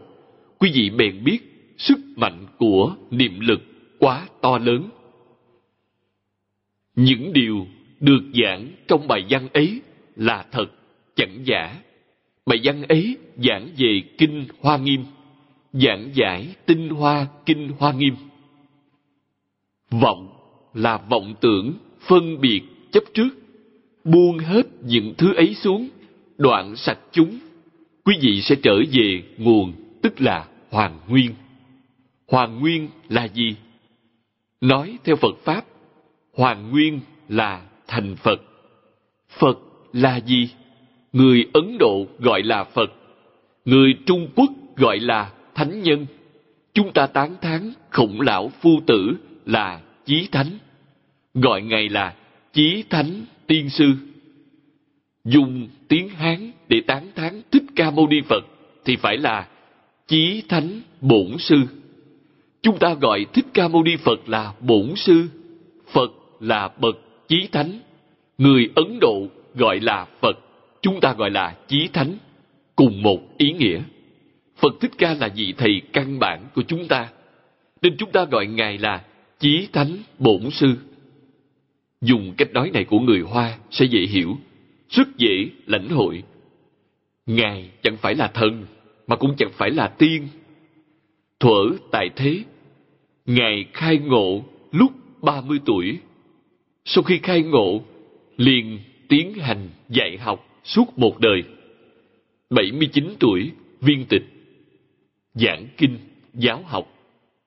quý vị bèn biết sức mạnh của niệm lực quá to lớn. Những điều được giảng trong bài văn ấy là thật, chẳng giả. Bài văn ấy giảng về Kinh Hoa Nghiêm, giảng giải tinh hoa Kinh Hoa Nghiêm. Vọng là vọng tưởng, phân biệt, chấp trước. Buông hết những thứ ấy xuống, đoạn sạch chúng. Quý vị sẽ trở về nguồn, tức là Hoàng Nguyên. Hoàng Nguyên là gì? Nói theo Phật Pháp, Hoàng Nguyên là thành Phật. Phật là gì? Người Ấn Độ gọi là Phật. Người Trung Quốc gọi là Thánh Nhân. Chúng ta tán thán khổng lão phu tử là Chí Thánh. Gọi Ngài là Chí Thánh Tiên Sư. Dùng tiếng Hán để tán thán Thích Ca Mâu Ni Phật thì phải là Chí Thánh Bổn Sư. Chúng ta gọi Thích Ca Mâu Ni Phật là Bổn Sư. Phật là bậc chí thánh. Người Ấn Độ gọi là Phật, chúng ta gọi là chí thánh. Cùng một ý nghĩa. Phật Thích Ca là vị thầy căn bản của chúng ta. Nên chúng ta gọi Ngài là chí thánh bổn sư. Dùng cách nói này của người Hoa sẽ dễ hiểu, rất dễ lãnh hội. Ngài chẳng phải là thần, mà cũng chẳng phải là tiên. Thuở tại thế, Ngài khai ngộ lúc 30 tuổi sau khi khai ngộ, liền tiến hành dạy học suốt một đời. 79 tuổi, viên tịch. Giảng kinh, giáo học,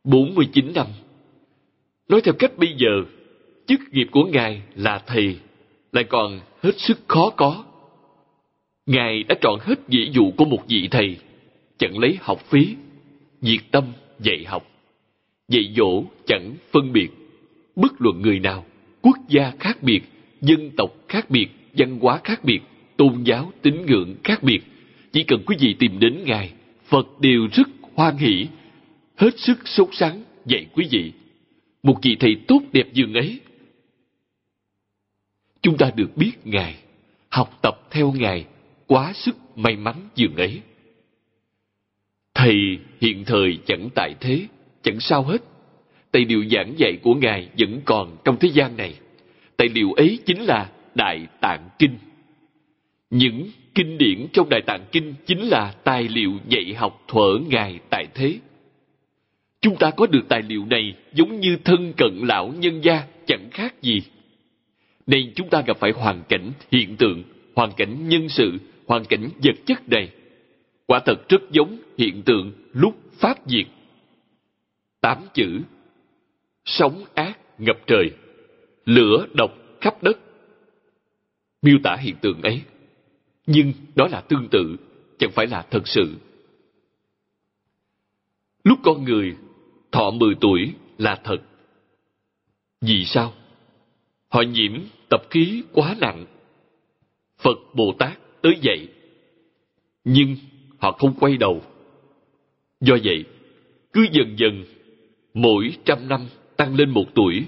49 năm. Nói theo cách bây giờ, chức nghiệp của Ngài là thầy, lại còn hết sức khó có. Ngài đã chọn hết dĩ dụ của một vị thầy, chẳng lấy học phí, nhiệt tâm dạy học. Dạy dỗ chẳng phân biệt, bất luận người nào quốc gia khác biệt, dân tộc khác biệt, văn hóa khác biệt, tôn giáo, tín ngưỡng khác biệt. Chỉ cần quý vị tìm đến Ngài, Phật đều rất hoan hỷ, hết sức sốt sắng dạy quý vị. Một vị thầy tốt đẹp dường ấy. Chúng ta được biết Ngài, học tập theo Ngài, quá sức may mắn dường ấy. Thầy hiện thời chẳng tại thế, chẳng sao hết tài liệu giảng dạy của Ngài vẫn còn trong thế gian này. Tài liệu ấy chính là Đại Tạng Kinh. Những kinh điển trong Đại Tạng Kinh chính là tài liệu dạy học thuở Ngài tại thế. Chúng ta có được tài liệu này giống như thân cận lão nhân gia chẳng khác gì. Nên chúng ta gặp phải hoàn cảnh hiện tượng, hoàn cảnh nhân sự, hoàn cảnh vật chất này. Quả thật rất giống hiện tượng lúc Pháp diệt tám chữ sống ác ngập trời, lửa độc khắp đất. Miêu tả hiện tượng ấy, nhưng đó là tương tự, chẳng phải là thật sự. Lúc con người, thọ 10 tuổi là thật. Vì sao? Họ nhiễm tập khí quá nặng. Phật bồ tát tới dậy nhưng họ không quay đầu. Do vậy, cứ dần dần, mỗi trăm năm tăng lên một tuổi,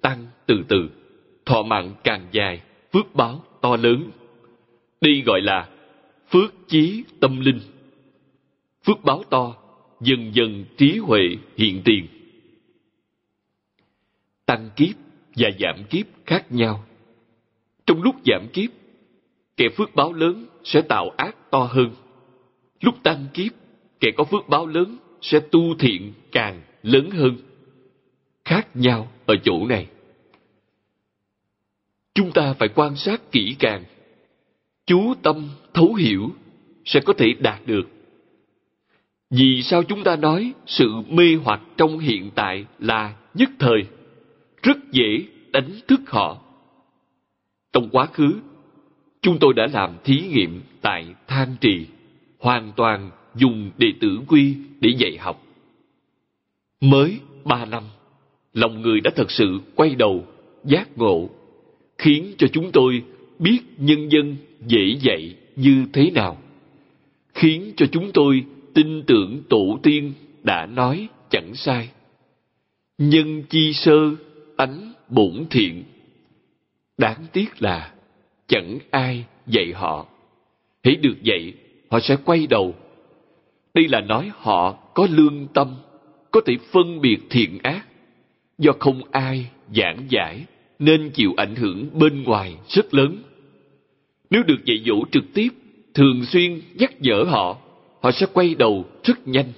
tăng từ từ, thọ mạng càng dài, phước báo to lớn. Đây gọi là phước chí tâm linh. Phước báo to, dần dần trí huệ hiện tiền. Tăng kiếp và giảm kiếp khác nhau. Trong lúc giảm kiếp kẻ phước báo lớn sẽ tạo ác to hơn. Lúc tăng kiếp, kẻ có phước báo lớn sẽ tu thiện càng lớn hơn. Khác nhau ở chỗ này. Chúng ta phải quan sát kỹ càng. Chú tâm thấu hiểu sẽ có thể đạt được. Vì sao chúng ta nói sự mê hoặc trong hiện tại là nhất thời? Rất dễ đánh thức họ. Trong quá khứ chúng tôi đã làm thí nghiệm tại than trì, hoàn toàn dùng đệ tử quy để dạy học. Mới ba năm, lòng người đã thật sự quay đầu, giác ngộ, khiến cho chúng tôi biết nhân dân dễ dạy như thế nào, khiến cho chúng tôi tin tưởng tổ tiên đã nói chẳng sai. Nhân chi sơ tánh bổn thiện, đáng tiếc là chẳng ai dạy họ. Hãy được dạy, họ sẽ quay đầu. Đây là nói họ có lương tâm, có thể phân biệt thiện ác. Do không ai giảng giải, nên chịu ảnh hưởng bên ngoài rất lớn. Nếu được dạy dỗ trực tiếp, thường xuyên nhắc nhở họ họ sẽ quay đầu rất nhanh.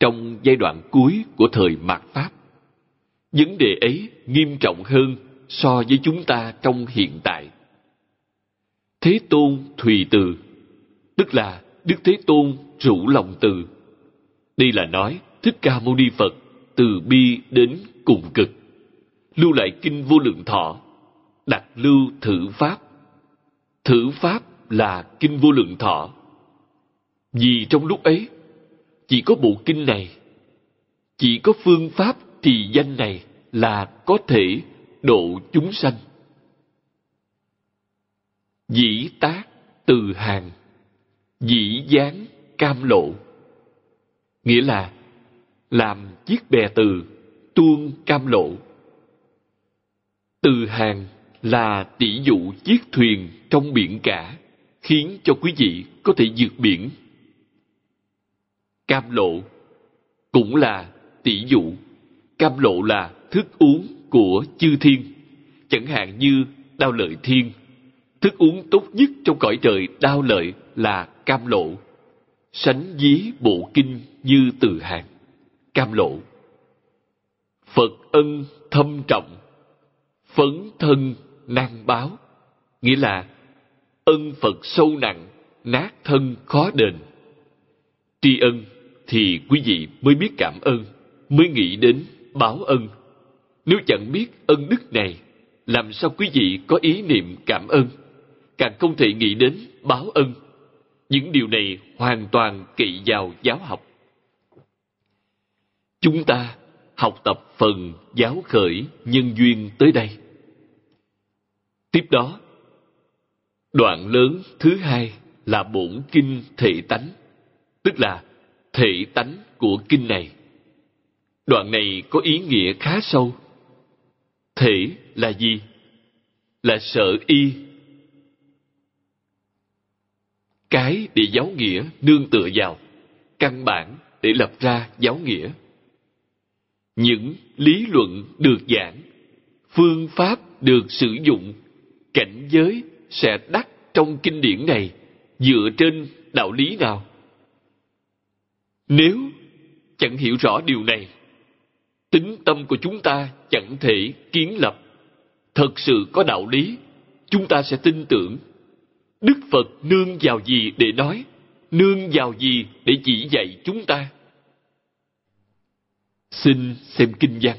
Trong giai đoạn cuối của thời mạt pháp, vấn đề ấy nghiêm trọng hơn so với chúng ta trong hiện tại. Thế tôn thùy từ, tức là đức thế tôn rủ lòng từ, đây là nói thích ca mâu ni phật từ bi đến cùng cực, lưu lại kinh vô lượng thọ, đặt lưu thử pháp. Thử pháp là kinh vô lượng thọ. Vì trong lúc ấy, chỉ có bộ kinh này, chỉ có phương pháp trì danh này là có thể độ chúng sanh. Dĩ tác từ hàng, dĩ dáng cam lộ. Nghĩa là làm chiếc bè từ tuôn cam lộ. Từ hàng là tỷ dụ chiếc thuyền trong biển cả, khiến cho quý vị có thể vượt biển. Cam lộ cũng là tỷ dụ, cam lộ là thức uống của chư thiên, chẳng hạn như đao lợi thiên. Thức uống tốt nhất trong cõi trời đao lợi là cam lộ, sánh dí bộ kinh như từ hàng. Cam lộ. Phật ân thâm trọng, phấn thân nan báo, nghĩa là ân phật sâu nặng, nát thân khó đền. Tri ân thì quý vị mới biết cảm ơn, mới nghĩ đến báo ân nếu chẳng biết ân đức này, làm sao quý vị có ý niệm cảm ơn? Càng không thể nghĩ đến báo ân. Những điều này hoàn toàn kỵ vào giáo học. Chúng ta học tập phần giáo khởi nhân duyên tới đây. Tiếp đó, đoạn lớn thứ hai là bổn kinh thể tánh, tức là thể tánh của kinh này. Đoạn này có ý nghĩa khá sâu thể là gì? Là sợ y. Cái để giáo nghĩa nương tựa vào, căn bản để lập ra giáo nghĩa. Những lý luận được giảng, phương pháp được sử dụng, cảnh giới sẽ đắc trong kinh điển này dựa trên đạo lý nào? Nếu chẳng hiểu rõ điều này tính tâm của chúng ta chẳng thể kiến lập. Thật sự có đạo lý, chúng ta sẽ tin tưởng. Đức phật nương vào gì để nói, nương vào gì để chỉ dạy chúng ta? Xin xem kinh văn.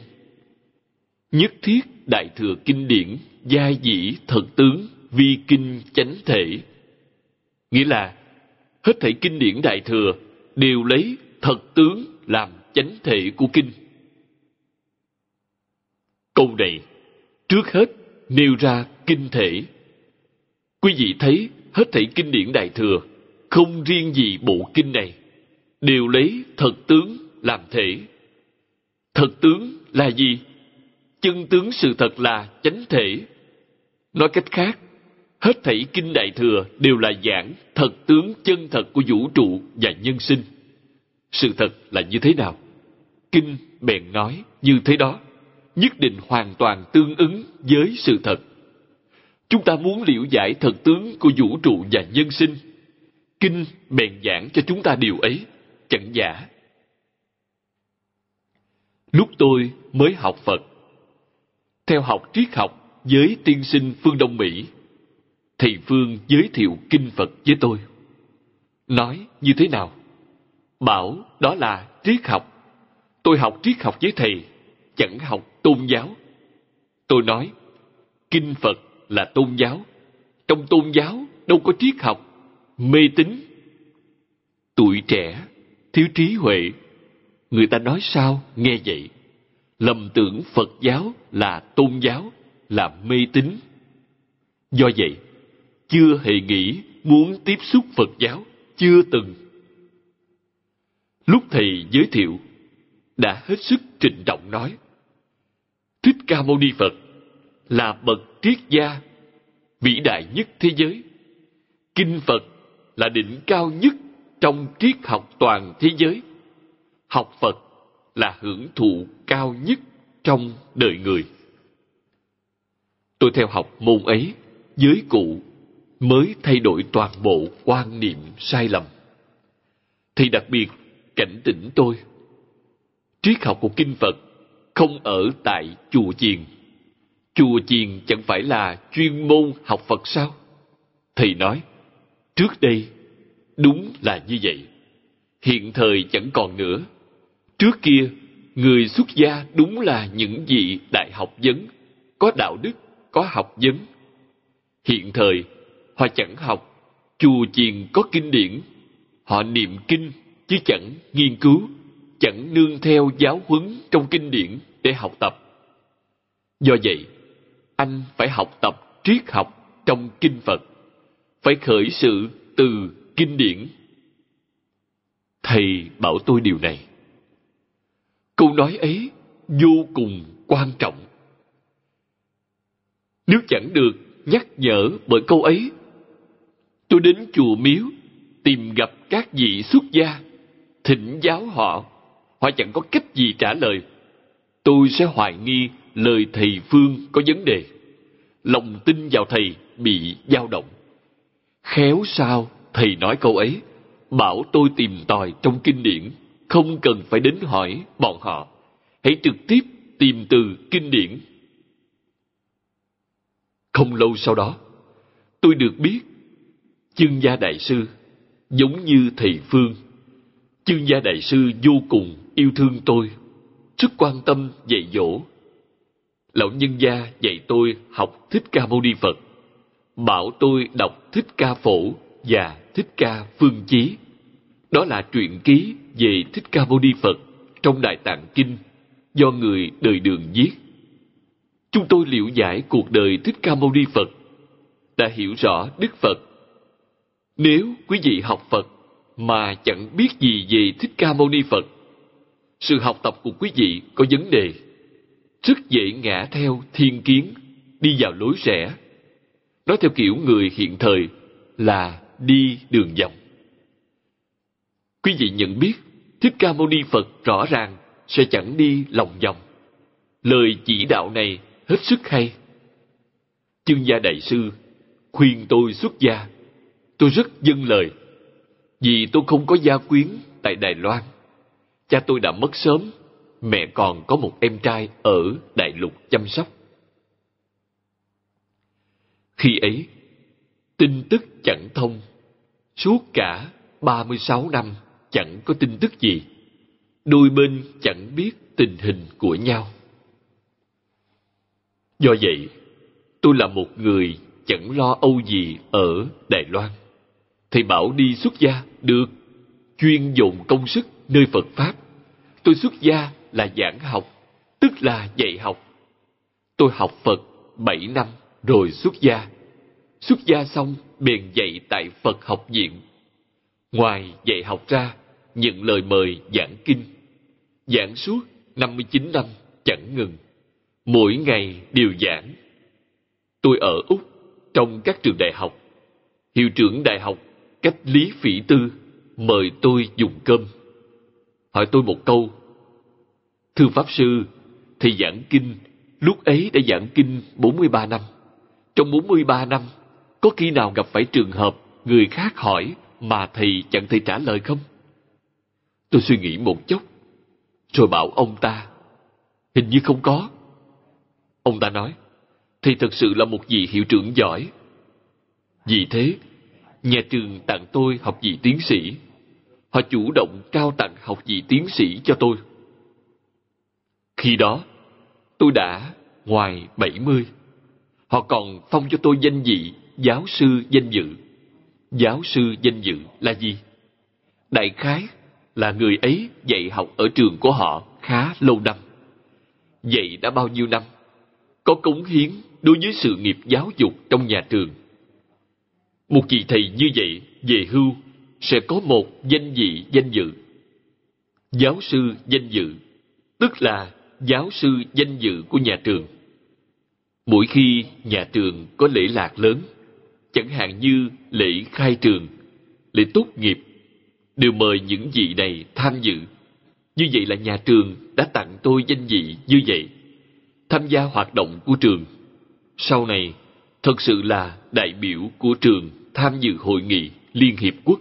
Nhất thiết đại thừa kinh điển gia dĩ thật tướng vi kinh chánh thể. Nghĩa là, hết thảy kinh điển đại thừa đều lấy thật tướng làm chánh thể của kinh câu này, trước hết nêu ra kinh thể. Quý vị thấy hết thảy kinh điển đại thừa, không riêng gì bộ kinh này, đều lấy thật tướng làm thể. Thật tướng là gì? Chân tướng sự thật là chánh thể. Nói cách khác, hết thảy kinh đại thừa đều là giảng thật tướng chân thật của vũ trụ và nhân sinh. Sự thật là như thế nào? Kinh bèn nói như thế đó nhất định hoàn toàn tương ứng với sự thật. Chúng ta muốn liễu giải thật tướng của vũ trụ và nhân sinh. Kinh bèn giảng cho chúng ta điều ấy, chẳng giả. Lúc tôi mới học phật, theo học triết học với tiên sinh phương đông mỹ, thầy phương giới thiệu kinh phật với tôi. Nói như thế nào? Bảo, đó là triết học. Tôi học triết học với thầy chẳng học tôn giáo. Tôi nói, kinh phật là tôn giáo. Trong tôn giáo đâu có triết học, mê tín. Tuổi trẻ, thiếu trí huệ. Người ta nói sao? Nghe vậy. Lầm tưởng phật giáo là tôn giáo, là mê tín. Do vậy, chưa hề nghĩ muốn tiếp xúc phật giáo, chưa từng. Lúc thầy giới thiệu, đã hết sức trịnh trọng nói thích ca mâu ni phật là bậc triết gia vĩ đại nhất thế giới. Kinh phật là đỉnh cao nhất trong triết học toàn thế giới. Học phật là hưởng thụ cao nhất trong đời người. Tôi theo học môn ấy, giới cụ mới thay đổi toàn bộ quan niệm sai lầm. Thì đặc biệt, cảnh tỉnh tôi, triết học của kinh phật không ở tại chùa chiền. Chùa chiền chẳng phải là chuyên môn học phật sao? Thầy nói, trước đây, đúng là như vậy. Hiện thời chẳng còn nữa. Trước kia, người xuất gia đúng là những vị đại học vấn, có đạo đức, có học vấn. Hiện thời, họ chẳng học, chùa chiền có kinh điển, họ niệm kinh chứ chẳng nghiên cứu chẳng nương theo giáo huấn trong kinh điển để học tập. Do vậy, anh phải học tập triết học trong kinh phật, phải khởi sự từ kinh điển. Thầy bảo tôi điều này. Câu nói ấy vô cùng quan trọng. Nếu chẳng được nhắc nhở bởi câu ấy, tôi đến chùa miếu tìm gặp các vị xuất gia, thỉnh giáo họ họ chẳng có cách gì trả lời. Tôi sẽ hoài nghi lời thầy phương có vấn đề. Lòng tin vào thầy bị dao động. Khéo sao thầy nói câu ấy? Bảo tôi tìm tòi trong kinh điển, không cần phải đến hỏi bọn họ. Hãy trực tiếp tìm từ kinh điển. Không lâu sau đó, tôi được biết, chương gia đại sư giống như thầy phương chương gia đại sư vô cùng yêu thương tôi, rất quan tâm dạy dỗ. Lão nhân gia dạy tôi học thích ca mâu ni phật, bảo tôi đọc thích ca phổ và thích ca phương chí. Đó là truyện ký về thích ca mâu ni phật trong đại tạng kinh do người đời đường viết. Chúng tôi liệu giải cuộc đời thích ca mâu ni phật, đã hiểu rõ đức phật. Nếu quý vị học phật mà chẳng biết gì về thích ca mâu ni phật. Sự học tập của quý vị có vấn đề. Rất dễ ngã theo thiên kiến, đi vào lối rẽ. Nói theo kiểu người hiện thời là đi đường vòng. Quý vị nhận biết, thích ca mâu ni phật rõ ràng sẽ chẳng đi lòng vòng. Lời chỉ đạo này hết sức hay. Chương gia đại sư khuyên tôi xuất gia. Tôi rất dâng lời vì tôi không có gia quyến tại đài loan cha tôi đã mất sớm mẹ còn có một em trai ở đại lục chăm sóc khi ấy tin tức chẳng thông suốt cả 36 năm chẳng có tin tức gì đôi bên chẳng biết tình hình của nhau. Do vậy, tôi là một người chẳng lo âu gì ở Đài Loan. Thầy bảo đi xuất gia, được. Chuyên dồn công sức nơi Phật Pháp. Tôi xuất gia là giảng học, tức là dạy học. Tôi học Phật bảy năm rồi xuất gia. Xuất gia xong bèn dạy tại Phật học viện. Ngoài dạy học ra, nhận lời mời giảng kinh. Giảng suốt 59 năm chẳng ngừng. Mỗi ngày đều giảng. Tôi ở Úc trong các trường đại học. Hiệu trưởng đại học cách Lý Phỉ Tư mời tôi dùng cơm. Hỏi tôi một câu. Thưa Pháp Sư, thầy giảng kinh, lúc ấy đã giảng kinh 43 năm. Trong 43 năm, có khi nào gặp phải trường hợp người khác hỏi mà thầy chẳng thể trả lời không? Tôi suy nghĩ một chút, rồi bảo ông ta, hình như không có. Ông ta nói, thầy thật sự là một vị hiệu trưởng giỏi. Vì thế, nhà trường tặng tôi học vị tiến sĩ. Họ chủ động trao tặng học vị tiến sĩ cho tôi. Khi đó, tôi đã ngoài 70. Họ còn phong cho tôi danh vị giáo sư danh dự. Giáo sư danh dự là gì? Đại khái là người ấy dạy học ở trường của họ khá lâu năm. Dạy đã bao nhiêu năm? Có cống hiến đối với sự nghiệp giáo dục trong nhà trường. Một vị thầy như vậy về hưu sẽ có một danh vị danh dự. Giáo sư danh dự, tức là giáo sư danh dự của nhà trường. Mỗi khi nhà trường có lễ lạc lớn, chẳng hạn như lễ khai trường, lễ tốt nghiệp, đều mời những vị này tham dự. Như vậy là nhà trường đã tặng tôi danh vị như vậy, tham gia hoạt động của trường. Sau này, thật sự là đại biểu của trường tham dự hội nghị Liên Hiệp Quốc.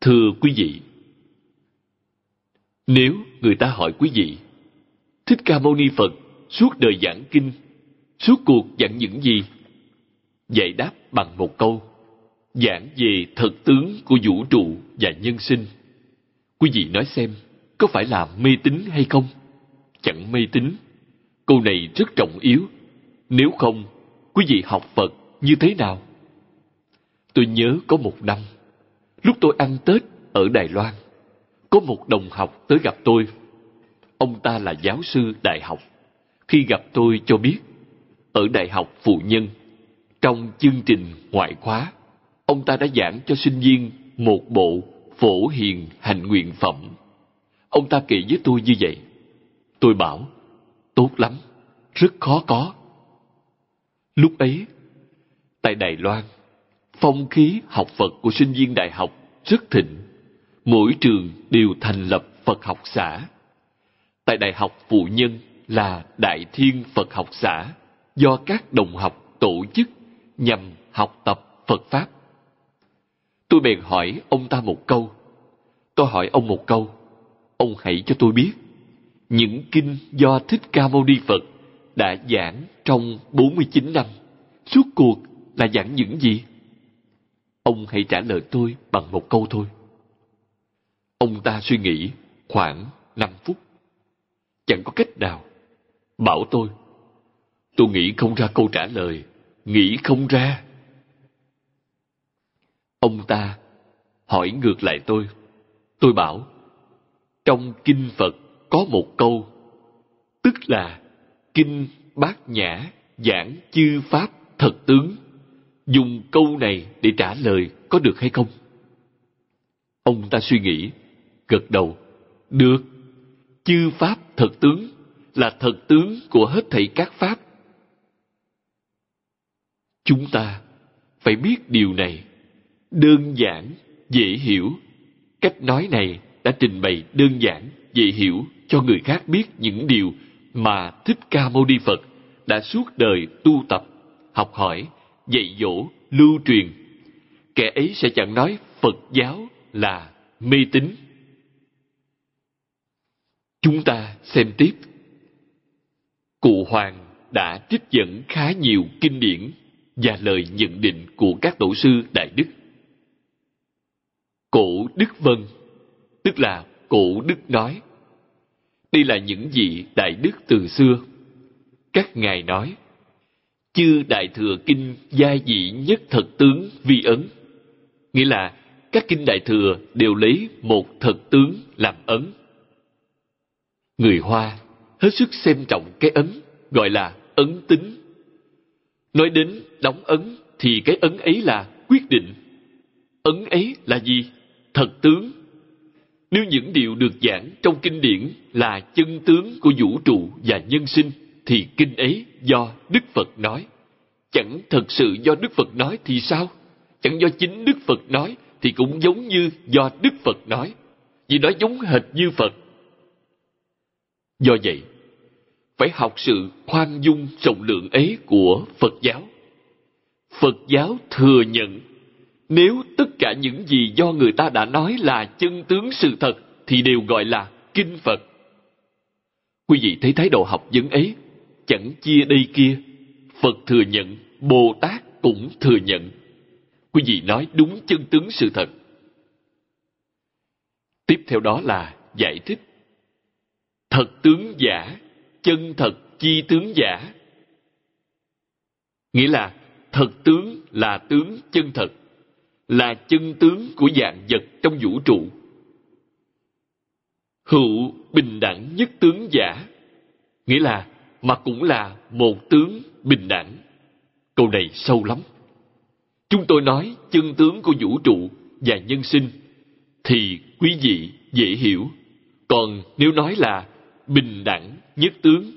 Thưa quý vị, nếu người ta hỏi quý vị, Thích Ca Mâu Ni Phật suốt đời giảng kinh, suốt cuộc giảng những gì? Giải đáp bằng một câu, giảng về thật tướng của vũ trụ và nhân sinh. Quý vị nói xem, có phải là mê tín hay không? Chẳng mê tín. Câu này rất trọng yếu. Nếu không, quý vị học Phật như thế nào? Tôi nhớ có một năm, lúc tôi ăn Tết ở Đài Loan, có một đồng học tới gặp tôi. Ông ta là giáo sư đại học. Khi gặp tôi cho biết, ở Đại học Phụ Nhân, trong chương trình ngoại khóa, ông ta đã giảng cho sinh viên một bộ phổ hiền hành nguyện phẩm. Ông ta kể với tôi như vậy. Tôi bảo, tốt lắm, rất khó có. Lúc ấy, tại Đài Loan, phong khí học Phật của sinh viên đại học rất thịnh. Mỗi trường đều thành lập Phật học xã. Tại Đại học Phụ Nhân là Đại Thiên Phật học xã do các đồng học tổ chức nhằm học tập Phật Pháp. Tôi bèn hỏi ông ta một câu. Tôi hỏi ông một câu. Ông hãy cho tôi biết những kinh do Thích Ca Mâu Ni Phật đã giảng trong 49 năm. Suốt cuộc là giảng những gì? Ông hãy trả lời tôi bằng một câu thôi. Ông ta suy nghĩ khoảng 5 phút. Chẳng có cách nào. Bảo tôi. Tôi nghĩ không ra câu trả lời. Nghĩ không ra. Ông ta hỏi ngược lại tôi. Tôi bảo, trong kinh Phật có một câu, tức là kinh bát nhã giảng chư pháp thật tướng dùng câu này để trả lời có được hay không? Ông ta suy nghĩ, gật đầu. Được, chư pháp thật tướng là thật tướng của hết thảy các pháp. Chúng ta phải biết điều này. Đơn giản, dễ hiểu. Cách nói này đã trình bày đơn giản, dễ hiểu cho người khác biết những điều mà Thích Ca Mâu Ni Phật đã suốt đời tu tập, học hỏi dạy dỗ, lưu truyền. Kẻ ấy sẽ chẳng nói Phật giáo là mê tín. Chúng ta xem tiếp. Cụ Hoàng đã trích dẫn khá nhiều kinh điển và lời nhận định của các tổ sư Đại Đức. Cổ Đức Vân, tức là Cổ Đức nói, Đây là những vị đại đức từ xưa. Các ngài nói, chư đại thừa kinh gia dị nhất thật tướng vi ấn. Nghĩa là các kinh đại thừa đều lấy một thật tướng làm ấn. Người Hoa hết sức xem trọng cái ấn, gọi là ấn tính. Nói đến đóng ấn thì cái ấn ấy là quyết định. Ấn ấy là gì? Thật tướng. Nếu những điều được giảng trong kinh điển là chân tướng của vũ trụ và nhân sinh, thì kinh ấy do Đức Phật nói. Chẳng thật sự do Đức Phật nói thì sao? Chẳng do chính Đức Phật nói thì cũng giống như do Đức Phật nói. Vì nó giống hệt như Phật. Do vậy, phải học sự khoan dung rộng lượng ấy của Phật giáo. Phật giáo thừa nhận nếu tất cả những gì do người ta đã nói là chân tướng sự thật thì đều gọi là kinh Phật. Quý vị thấy thái độ học vấn ấy, chẳng chia đây kia. Phật thừa nhận, Bồ Tát cũng thừa nhận. Quý vị nói đúng chân tướng sự thật. Tiếp theo đó là giải thích. Thật tướng giả, chân thật chi tướng giả. Nghĩa là thật tướng là tướng chân thật, là chân tướng của dạng vật trong vũ trụ. Hữu bình đẳng nhất tướng giả, nghĩa là mà cũng là một tướng bình đẳng. Câu này sâu lắm. Chúng tôi nói chân tướng của vũ trụ và nhân sinh thì quý vị dễ hiểu. Còn nếu nói là bình đẳng nhất tướng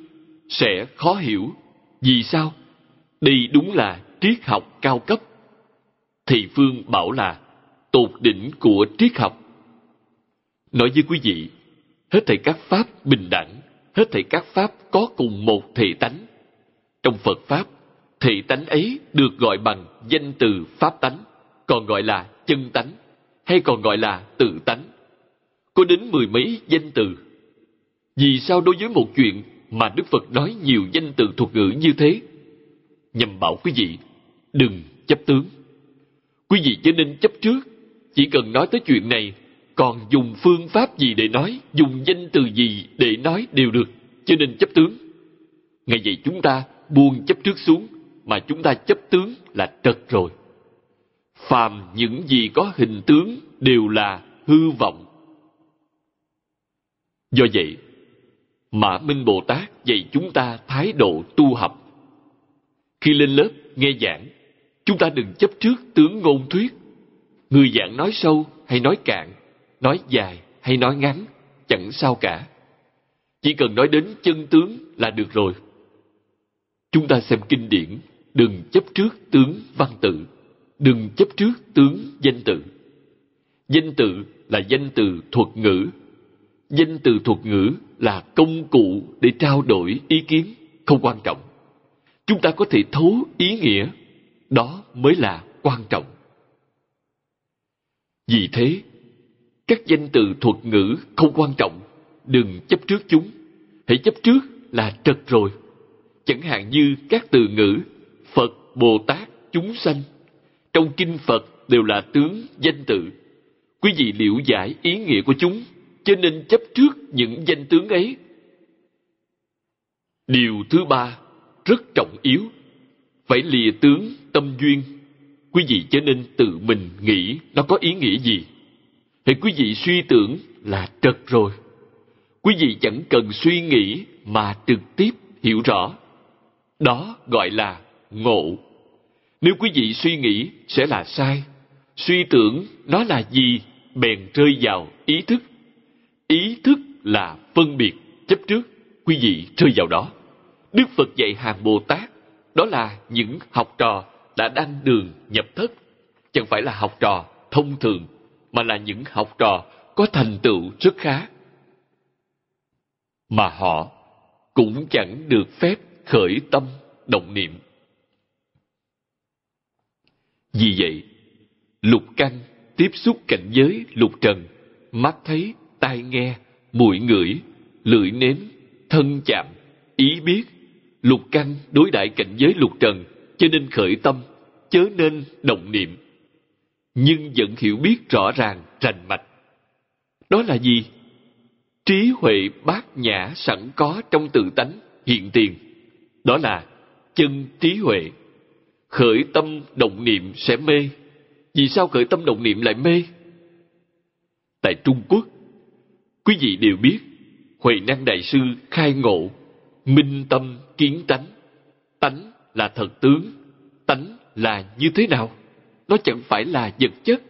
sẽ khó hiểu. Vì sao? Đây đúng là triết học cao cấp. Thì Phương bảo là tột đỉnh của triết học. Nói với quý vị, hết thảy các pháp bình đẳng, hết thảy các pháp có cùng một thể tánh. Trong Phật Pháp, thể tánh ấy được gọi bằng danh từ Pháp tánh, còn gọi là chân tánh, hay còn gọi là tự tánh. Có đến mười mấy danh từ. Vì sao đối với một chuyện mà Đức Phật nói nhiều danh từ thuật ngữ như thế? Nhằm bảo quý vị, đừng chấp tướng. Quý vị cho nên chấp trước, chỉ cần nói tới chuyện này, còn dùng phương pháp gì để nói, dùng danh từ gì để nói đều được, cho nên chấp tướng. Ngày vậy chúng ta buông chấp trước xuống, mà chúng ta chấp tướng là trật rồi. Phàm những gì có hình tướng đều là hư vọng. Do vậy, Mã Minh Bồ Tát dạy chúng ta thái độ tu học. Khi lên lớp nghe giảng, chúng ta đừng chấp trước tướng ngôn thuyết. Người giảng nói sâu hay nói cạn, nói dài hay nói ngắn, chẳng sao cả. Chỉ cần nói đến chân tướng là được rồi. Chúng ta xem kinh điển, đừng chấp trước tướng văn tự, đừng chấp trước tướng danh tự. Danh tự là danh từ thuật ngữ. Danh từ thuật ngữ là công cụ để trao đổi ý kiến, không quan trọng. Chúng ta có thể thấu ý nghĩa, đó mới là quan trọng. Vì thế, các danh từ thuật ngữ không quan trọng, đừng chấp trước chúng. Hãy chấp trước là trật rồi. Chẳng hạn như các từ ngữ Phật, Bồ Tát, chúng sanh. Trong kinh Phật đều là tướng danh tự. Quý vị liễu giải ý nghĩa của chúng, cho nên chấp trước những danh tướng ấy. Điều thứ ba, rất trọng yếu, phải lìa tướng tâm duyên. Quý vị cho nên tự mình nghĩ nó có ý nghĩa gì. Thì quý vị suy tưởng là trật rồi. Quý vị chẳng cần suy nghĩ mà trực tiếp hiểu rõ. Đó gọi là ngộ. Nếu quý vị suy nghĩ sẽ là sai. Suy tưởng nó là gì bèn rơi vào ý thức. Ý thức là phân biệt chấp trước. Quý vị rơi vào đó. Đức Phật dạy hàng Bồ Tát, đó là những học trò đã đăng đường nhập thất. Chẳng phải là học trò thông thường mà là những học trò có thành tựu rất khá. Mà họ cũng chẳng được phép khởi tâm động niệm. Vì vậy, lục căn tiếp xúc cảnh giới lục trần, mắt thấy, tai nghe, mũi ngửi, lưỡi nếm, thân chạm, ý biết, lục căn đối đại cảnh giới lục trần, cho nên khởi tâm, chớ nên động niệm. Nhưng vẫn hiểu biết rõ ràng, rành mạch. Đó là gì? trí huệ bát nhã sẵn có trong tự tánh hiện tiền. Đó là chân trí huệ. Khởi tâm động niệm sẽ mê. Vì sao khởi tâm động niệm lại mê? Tại trung quốc quý vị đều biết huệ năng đại sư khai ngộ minh tâm kiến tánh. Tánh là thật tướng tánh là như thế nào? Nó chẳng phải là vật chất,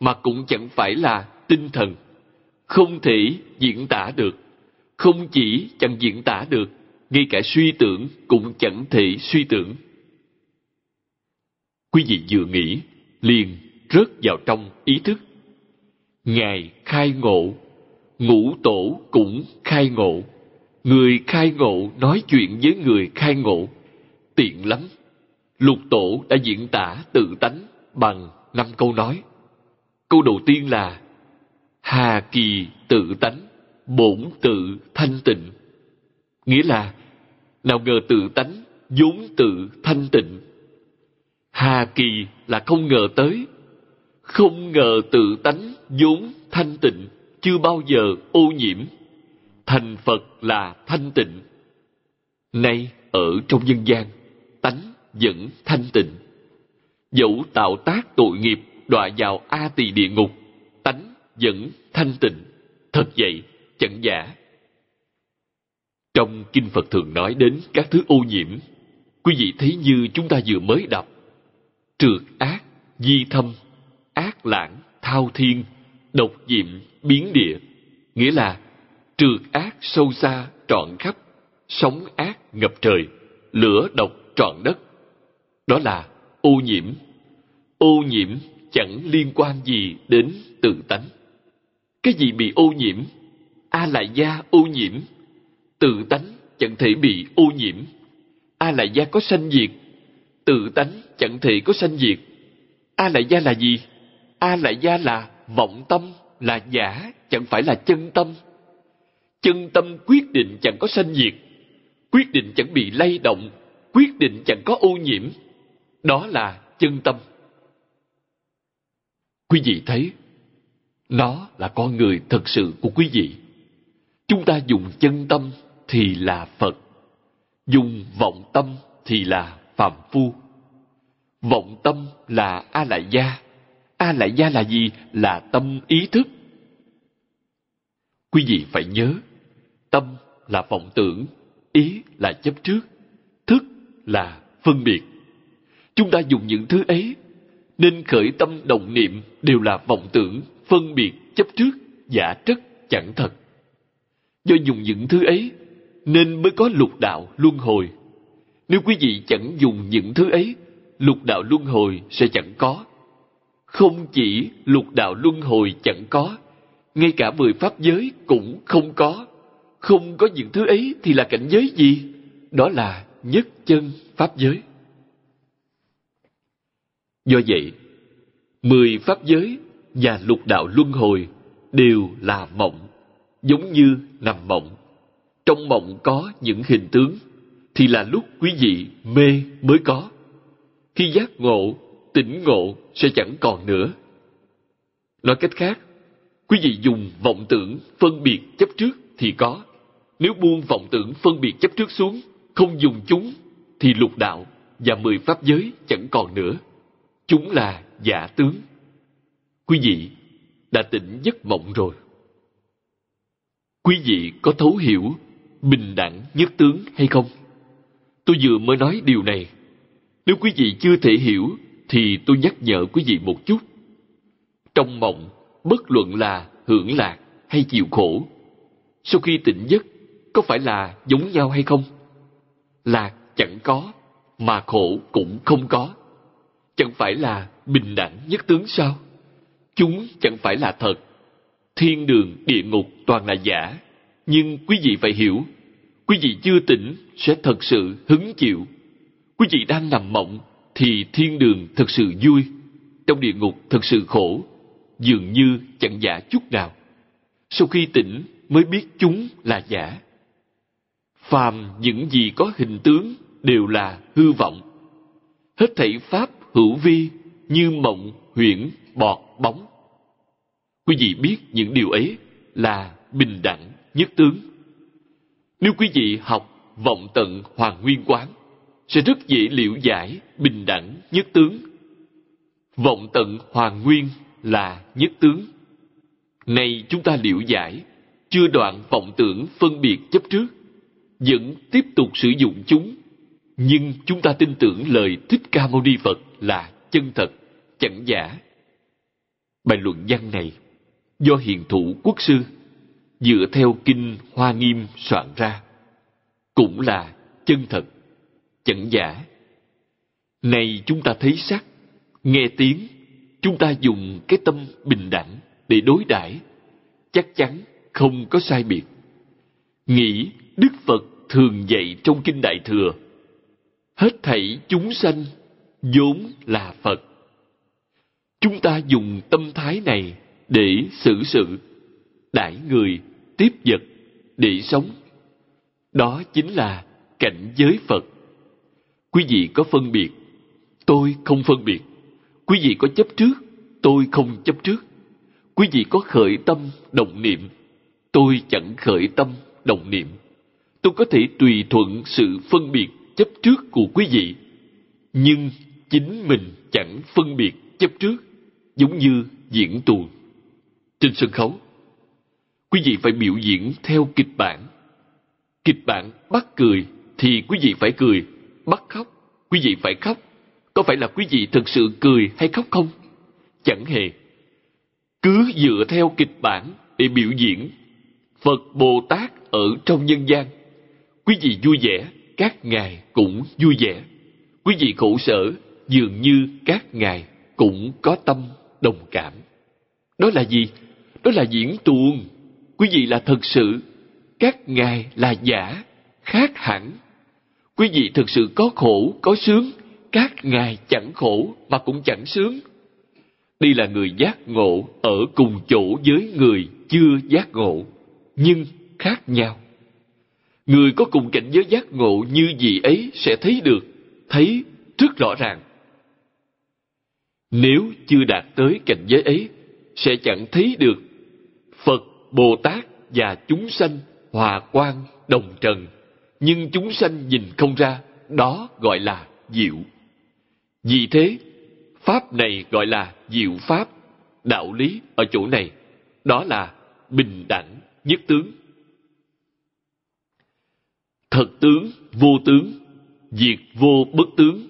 mà cũng chẳng phải là tinh thần. Không thể diễn tả được. Không chỉ chẳng diễn tả được, ngay cả suy tưởng cũng chẳng thể suy tưởng. Quý vị vừa nghĩ, liền rớt vào trong ý thức. Ngài khai ngộ, ngũ tổ cũng khai ngộ. Người khai ngộ nói chuyện với người khai ngộ. Tiện lắm. Lục tổ đã diễn tả tự tánh bằng năm câu nói. Câu đầu tiên là, hà kỳ tự tánh, bổn tự thanh tịnh. Nghĩa là, nào ngờ tự tánh vốn tự thanh tịnh. Hà kỳ là không ngờ tới, không ngờ tự tánh vốn thanh tịnh, chưa bao giờ ô nhiễm. Thành phật là thanh tịnh. Nay ở trong nhân gian, tánh vẫn thanh tịnh dẫu tạo tác tội nghiệp, đọa vào a tỳ địa ngục, tánh vẫn thanh tịnh, thật vậy chẳng giả. Trong kinh phật thường nói đến các thứ ô nhiễm, quý vị thấy như chúng ta vừa mới đọc. Trượt ác, di thâm, ác lãng, thao thiên, độc diệm, biến địa. Nghĩa là trượt ác sâu xa trọn khắp, sóng ác ngập trời, lửa độc trọn đất. Đó là ô nhiễm. Ô nhiễm chẳng liên quan gì đến tự tánh. Cái gì bị ô nhiễm? A lại gia ô nhiễm. Tự tánh chẳng thể bị ô nhiễm. A lại gia có sanh diệt. Tự tánh chẳng thể có sanh diệt. A lại gia là gì? A lại gia là vọng tâm, là giả, chẳng phải là chân tâm. Chân tâm quyết định chẳng có sanh diệt. Quyết định chẳng bị lay động. Quyết định chẳng có ô nhiễm đó là chân tâm. Quý vị thấy, nó là con người thật sự của quý vị. Chúng ta dùng chân tâm thì là phật, dùng vọng tâm thì là phạm phu. Vọng tâm là a lại gia a lại gia là gì? Là tâm ý thức. Quý vị phải nhớ, tâm là vọng tưởng, ý là chấp trước, thức là phân biệt chúng ta dùng những thứ ấy, nên khởi tâm đồng niệm đều là vọng tưởng, phân biệt, chấp trước, giả trất, chẳng thật. Do dùng những thứ ấy, nên mới có lục đạo luân hồi. Nếu quý vị chẳng dùng những thứ ấy, lục đạo luân hồi sẽ chẳng có. Không chỉ lục đạo luân hồi chẳng có, ngay cả mười pháp giới cũng không có. Không có những thứ ấy thì là cảnh giới gì? Đó là nhất chân pháp giới do vậy, mười pháp giới và lục đạo luân hồi đều là mộng, giống như nằm mộng. Trong mộng có những hình tướng, thì là lúc quý vị mê mới có. Khi giác ngộ, tỉnh ngộ sẽ chẳng còn nữa. Nói cách khác, quý vị dùng vọng tưởng phân biệt chấp trước thì có. Nếu buông vọng tưởng phân biệt chấp trước xuống, không dùng chúng, thì lục đạo và mười pháp giới chẳng còn nữa chúng là giả tướng. Quý vị đã tỉnh giấc mộng rồi. Quý vị có thấu hiểu bình đẳng nhất tướng hay không? Tôi vừa mới nói điều này. Nếu quý vị chưa thể hiểu, thì tôi nhắc nhở quý vị một chút. Trong mộng, bất luận là hưởng lạc hay chịu khổ, sau khi tỉnh giấc, có phải là giống nhau hay không? Lạc chẳng có, mà khổ cũng không có chẳng phải là bình đẳng nhất tướng sao? Chúng chẳng phải là thật. Thiên đường, địa ngục toàn là giả. Nhưng quý vị phải hiểu, quý vị chưa tỉnh sẽ thật sự hứng chịu. Quý vị đang nằm mộng thì thiên đường thật sự vui, trong địa ngục thật sự khổ, dường như chẳng giả chút nào. Sau khi tỉnh mới biết chúng là giả. Phàm những gì có hình tướng đều là hư vọng. Hết thảy pháp hữu vi như mộng huyễn bọt bóng quý vị biết những điều ấy là bình đẳng nhất tướng. Nếu quý vị học vọng tận hoàng nguyên quán, sẽ rất dễ liễu giải bình đẳng nhất tướng. Vọng tận hoàng nguyên là nhất tướng. Nay chúng ta liễu giải, chưa đoạn vọng tưởng phân biệt chấp trước, vẫn tiếp tục sử dụng chúng. Nhưng chúng ta tin tưởng lời Thích Ca Mâu Ni Phật là chân thật, chẳng giả. Bài luận văn này do hiền thủ quốc sư dựa theo kinh Hoa Nghiêm soạn ra cũng là chân thật, chẳng giả. Này chúng ta thấy sắc, nghe tiếng, chúng ta dùng cái tâm bình đẳng để đối đãi chắc chắn không có sai biệt. Nghĩ Đức Phật thường dạy trong Kinh Đại Thừa, hết thảy chúng sanh vốn là Phật. Chúng ta dùng tâm thái này để xử sự, đãi người, tiếp vật, để sống. Đó chính là cảnh giới Phật. Quý vị có phân biệt, tôi không phân biệt. Quý vị có chấp trước, tôi không chấp trước. Quý vị có khởi tâm, động niệm, tôi chẳng khởi tâm, động niệm. Tôi có thể tùy thuận sự phân biệt chấp trước của quý vị, nhưng chính mình chẳng phân biệt chấp trước, giống như diễn tuồng. Trên sân khấu, quý vị phải biểu diễn theo kịch bản. Kịch bản bắt cười thì quý vị phải cười, bắt khóc, quý vị phải khóc. Có phải là quý vị thực sự cười hay khóc không? Chẳng hề. Cứ dựa theo kịch bản để biểu diễn. Phật Bồ Tát ở trong nhân gian. Quý vị vui vẻ, các ngài cũng vui vẻ. Quý vị khổ sở, dường như các ngài cũng có tâm đồng cảm. Đó là gì? Đó là diễn tuồng. Quý vị là thật sự, các ngài là giả, khác hẳn. Quý vị thực sự có khổ, có sướng, các ngài chẳng khổ mà cũng chẳng sướng. Đây là người giác ngộ ở cùng chỗ với người chưa giác ngộ, nhưng khác nhau. Người có cùng cảnh giới giác ngộ như gì ấy sẽ thấy được, thấy rất rõ ràng. Nếu chưa đạt tới cảnh giới ấy, sẽ chẳng thấy được Phật, Bồ Tát và chúng sanh hòa quan đồng trần. Nhưng chúng sanh nhìn không ra, đó gọi là diệu. Vì thế, Pháp này gọi là diệu Pháp. Đạo lý ở chỗ này, đó là bình đẳng nhất tướng. Thật tướng, vô tướng, diệt vô bất tướng,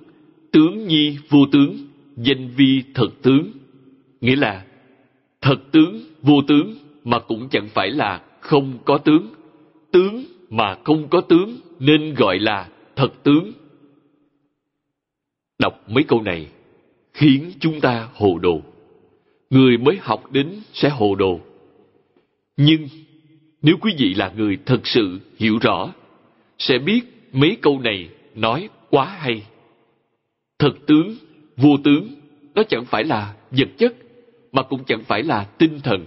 tướng nhi vô tướng, danh vi thật tướng. Nghĩa là thật tướng, vô tướng mà cũng chẳng phải là không có tướng. Tướng mà không có tướng nên gọi là thật tướng. Đọc mấy câu này khiến chúng ta hồ đồ. Người mới học đến sẽ hồ đồ. Nhưng nếu quý vị là người thật sự hiểu rõ, sẽ biết mấy câu này nói quá hay. Thật tướng, vô tướng, nó chẳng phải là vật chất, mà cũng chẳng phải là tinh thần.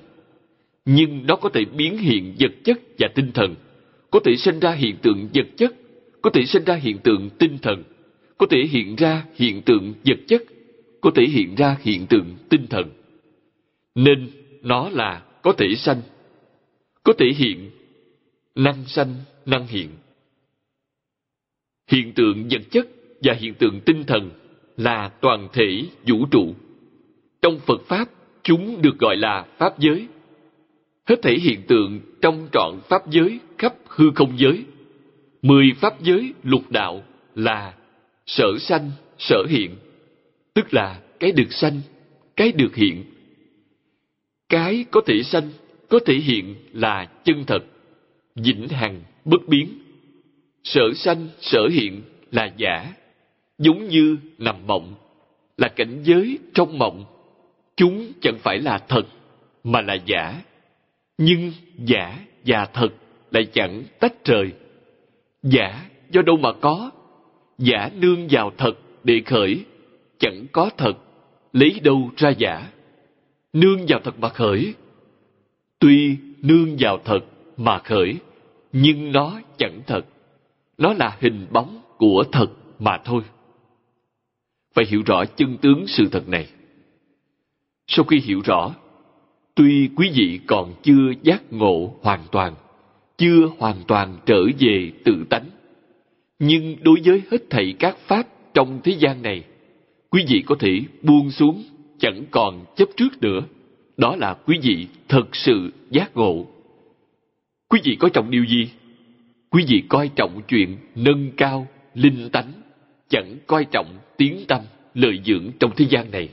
Nhưng nó có thể biến hiện vật chất và tinh thần, có thể sinh ra hiện tượng vật chất, có thể sinh ra hiện tượng tinh thần, có thể hiện ra hiện tượng vật chất, có thể hiện ra hiện tượng tinh thần. Nên nó là có thể sanh, có thể hiện, năng sanh, năng hiện. Hiện tượng vật chất và hiện tượng tinh thần là toàn thể vũ trụ. Trong Phật Pháp, chúng được gọi là Pháp giới. Hết thể hiện tượng trong trọn Pháp giới khắp hư không giới. Mười Pháp giới lục đạo là sở sanh, sở hiện, tức là cái được sanh, cái được hiện. Cái có thể sanh, có thể hiện là chân thật, vĩnh hằng, bất biến. Sở sanh, sở hiện là giả, giống như nằm mộng, là cảnh giới trong mộng. Chúng chẳng phải là thật, mà là giả. Nhưng giả và thật lại chẳng tách rời. Giả do đâu mà có? Giả nương vào thật để khởi, chẳng có thật, lấy đâu ra giả? Nương vào thật mà khởi. Tuy nương vào thật mà khởi, nhưng nó chẳng thật. Nó là hình bóng của thật mà thôi. Phải hiểu rõ chân tướng sự thật này. Sau khi hiểu rõ, tuy quý vị còn chưa giác ngộ hoàn toàn, chưa hoàn toàn trở về tự tánh. Nhưng đối với hết thảy các pháp trong thế gian này, quý vị có thể buông xuống, chẳng còn chấp trước nữa. Đó là quý vị thật sự giác ngộ. Quý vị có trọng điều gì? Quý vị coi trọng chuyện nâng cao, linh tánh, chẳng coi trọng tiếng tâm, lợi dưỡng trong thế gian này.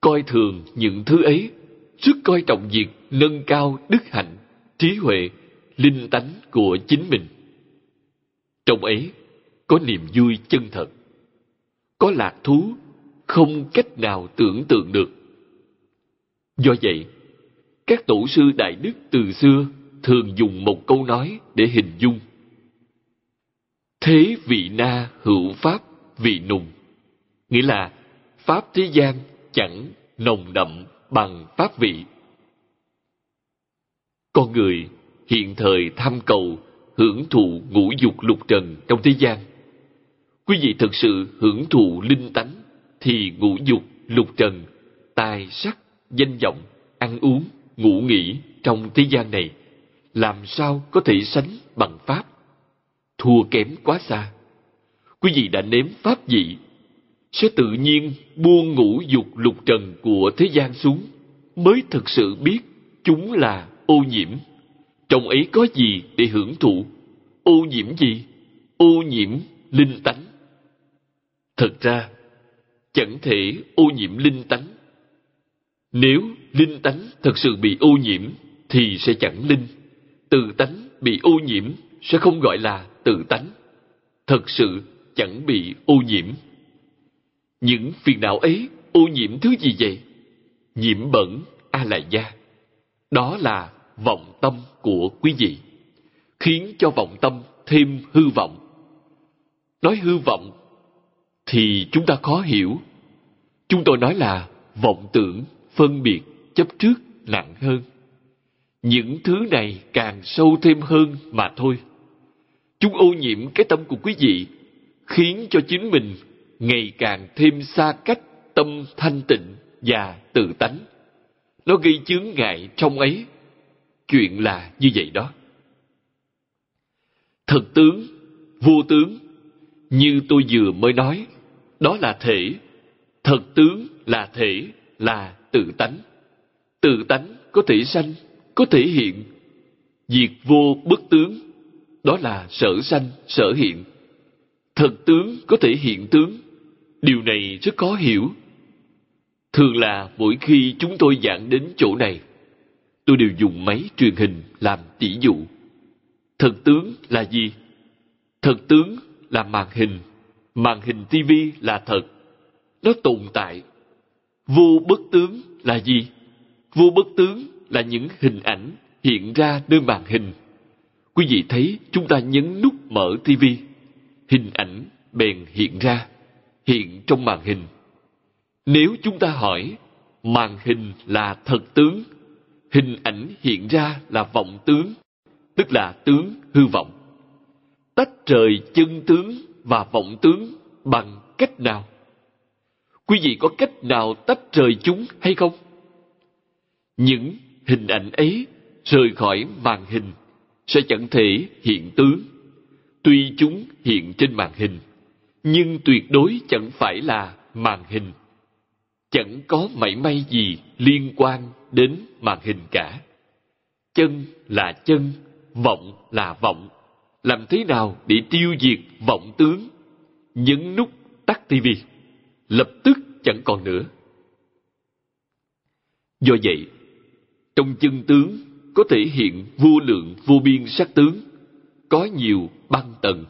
Coi thường những thứ ấy, rất coi trọng việc nâng cao đức hạnh, trí huệ, linh tánh của chính mình. Trong ấy có niềm vui chân thật, có lạc thú không cách nào tưởng tượng được. Do vậy, các tổ sư Đại Đức từ xưa thường dùng một câu nói để hình dung. Thế vị na hữu pháp vị nùng. Nghĩa là pháp thế gian chẳng nồng đậm bằng pháp vị. Con người hiện thời tham cầu hưởng thụ ngũ dục lục trần trong thế gian. Quý vị thực sự hưởng thụ linh tánh thì ngũ dục lục trần, tài sắc, danh vọng, ăn uống, ngủ nghỉ trong thế gian này làm sao có thể sánh bằng pháp? Thua kém quá xa. Quý vị đã nếm pháp vị, sẽ tự nhiên buông ngũ dục lục trần của thế gian xuống, mới thực sự biết chúng là ô nhiễm. Trong ấy có gì để hưởng thụ? Ô nhiễm gì? Ô nhiễm linh tánh. Thật ra, chẳng thể ô nhiễm linh tánh. Nếu linh tánh thật sự bị ô nhiễm, thì sẽ chẳng linh tự tánh bị ô nhiễm sẽ không gọi là tự tánh. Thật sự chẳng bị ô nhiễm. Những phiền não ấy ô nhiễm thứ gì vậy? Nhiễm bẩn a la gia đó là vọng tâm của quý vị, khiến cho vọng tâm thêm hư vọng. Nói hư vọng thì chúng ta khó hiểu. Chúng tôi nói là vọng tưởng phân biệt chấp trước nặng hơn những thứ này càng sâu thêm hơn mà thôi. Chúng ô nhiễm cái tâm của quý vị, khiến cho chính mình ngày càng thêm xa cách tâm thanh tịnh và tự tánh. Nó gây chướng ngại trong ấy. Chuyện là như vậy đó. Thật tướng vô tướng, như tôi vừa mới nói, đó là thể. Thật tướng là thể, là tự tánh. Tự tánh có thể sanh có thể hiện diệt vô bất tướng, đó là sở sanh, sở hiện. Thật tướng có thể hiện tướng, điều này rất khó hiểu. Thường là mỗi khi chúng tôi giảng đến chỗ này, tôi đều dùng máy truyền hình làm tỷ dụ. Thật tướng là gì? Thật tướng là màn hình màn hình tivi là thật, nó tồn tại. Vô bất tướng là gì? Vô bất tướng là những hình ảnh hiện ra nơi màn hình. Quý vị thấy chúng ta nhấn nút mở TV, hình ảnh bèn hiện ra, hiện trong màn hình. Nếu chúng ta hỏi màn hình là thật tướng, hình ảnh hiện ra là vọng tướng, tức là tướng hư vọng. Tách rời chân tướng và vọng tướng bằng cách nào? Quý vị có cách nào tách rời chúng hay không? Những hình ảnh ấy rời khỏi màn hình sẽ chẳng thể hiện tướng. Tuy chúng hiện trên màn hình, nhưng tuyệt đối chẳng phải là màn hình. Chẳng có mảy may gì liên quan đến màn hình cả. Chân là chân, vọng là vọng. Làm thế nào để tiêu diệt vọng tướng? Nhấn nút tắt tivi, lập tức chẳng còn nữa. Do vậy, trong chân tướng có thể hiện vô lượng vô biên sắc tướng, có nhiều băng tầng.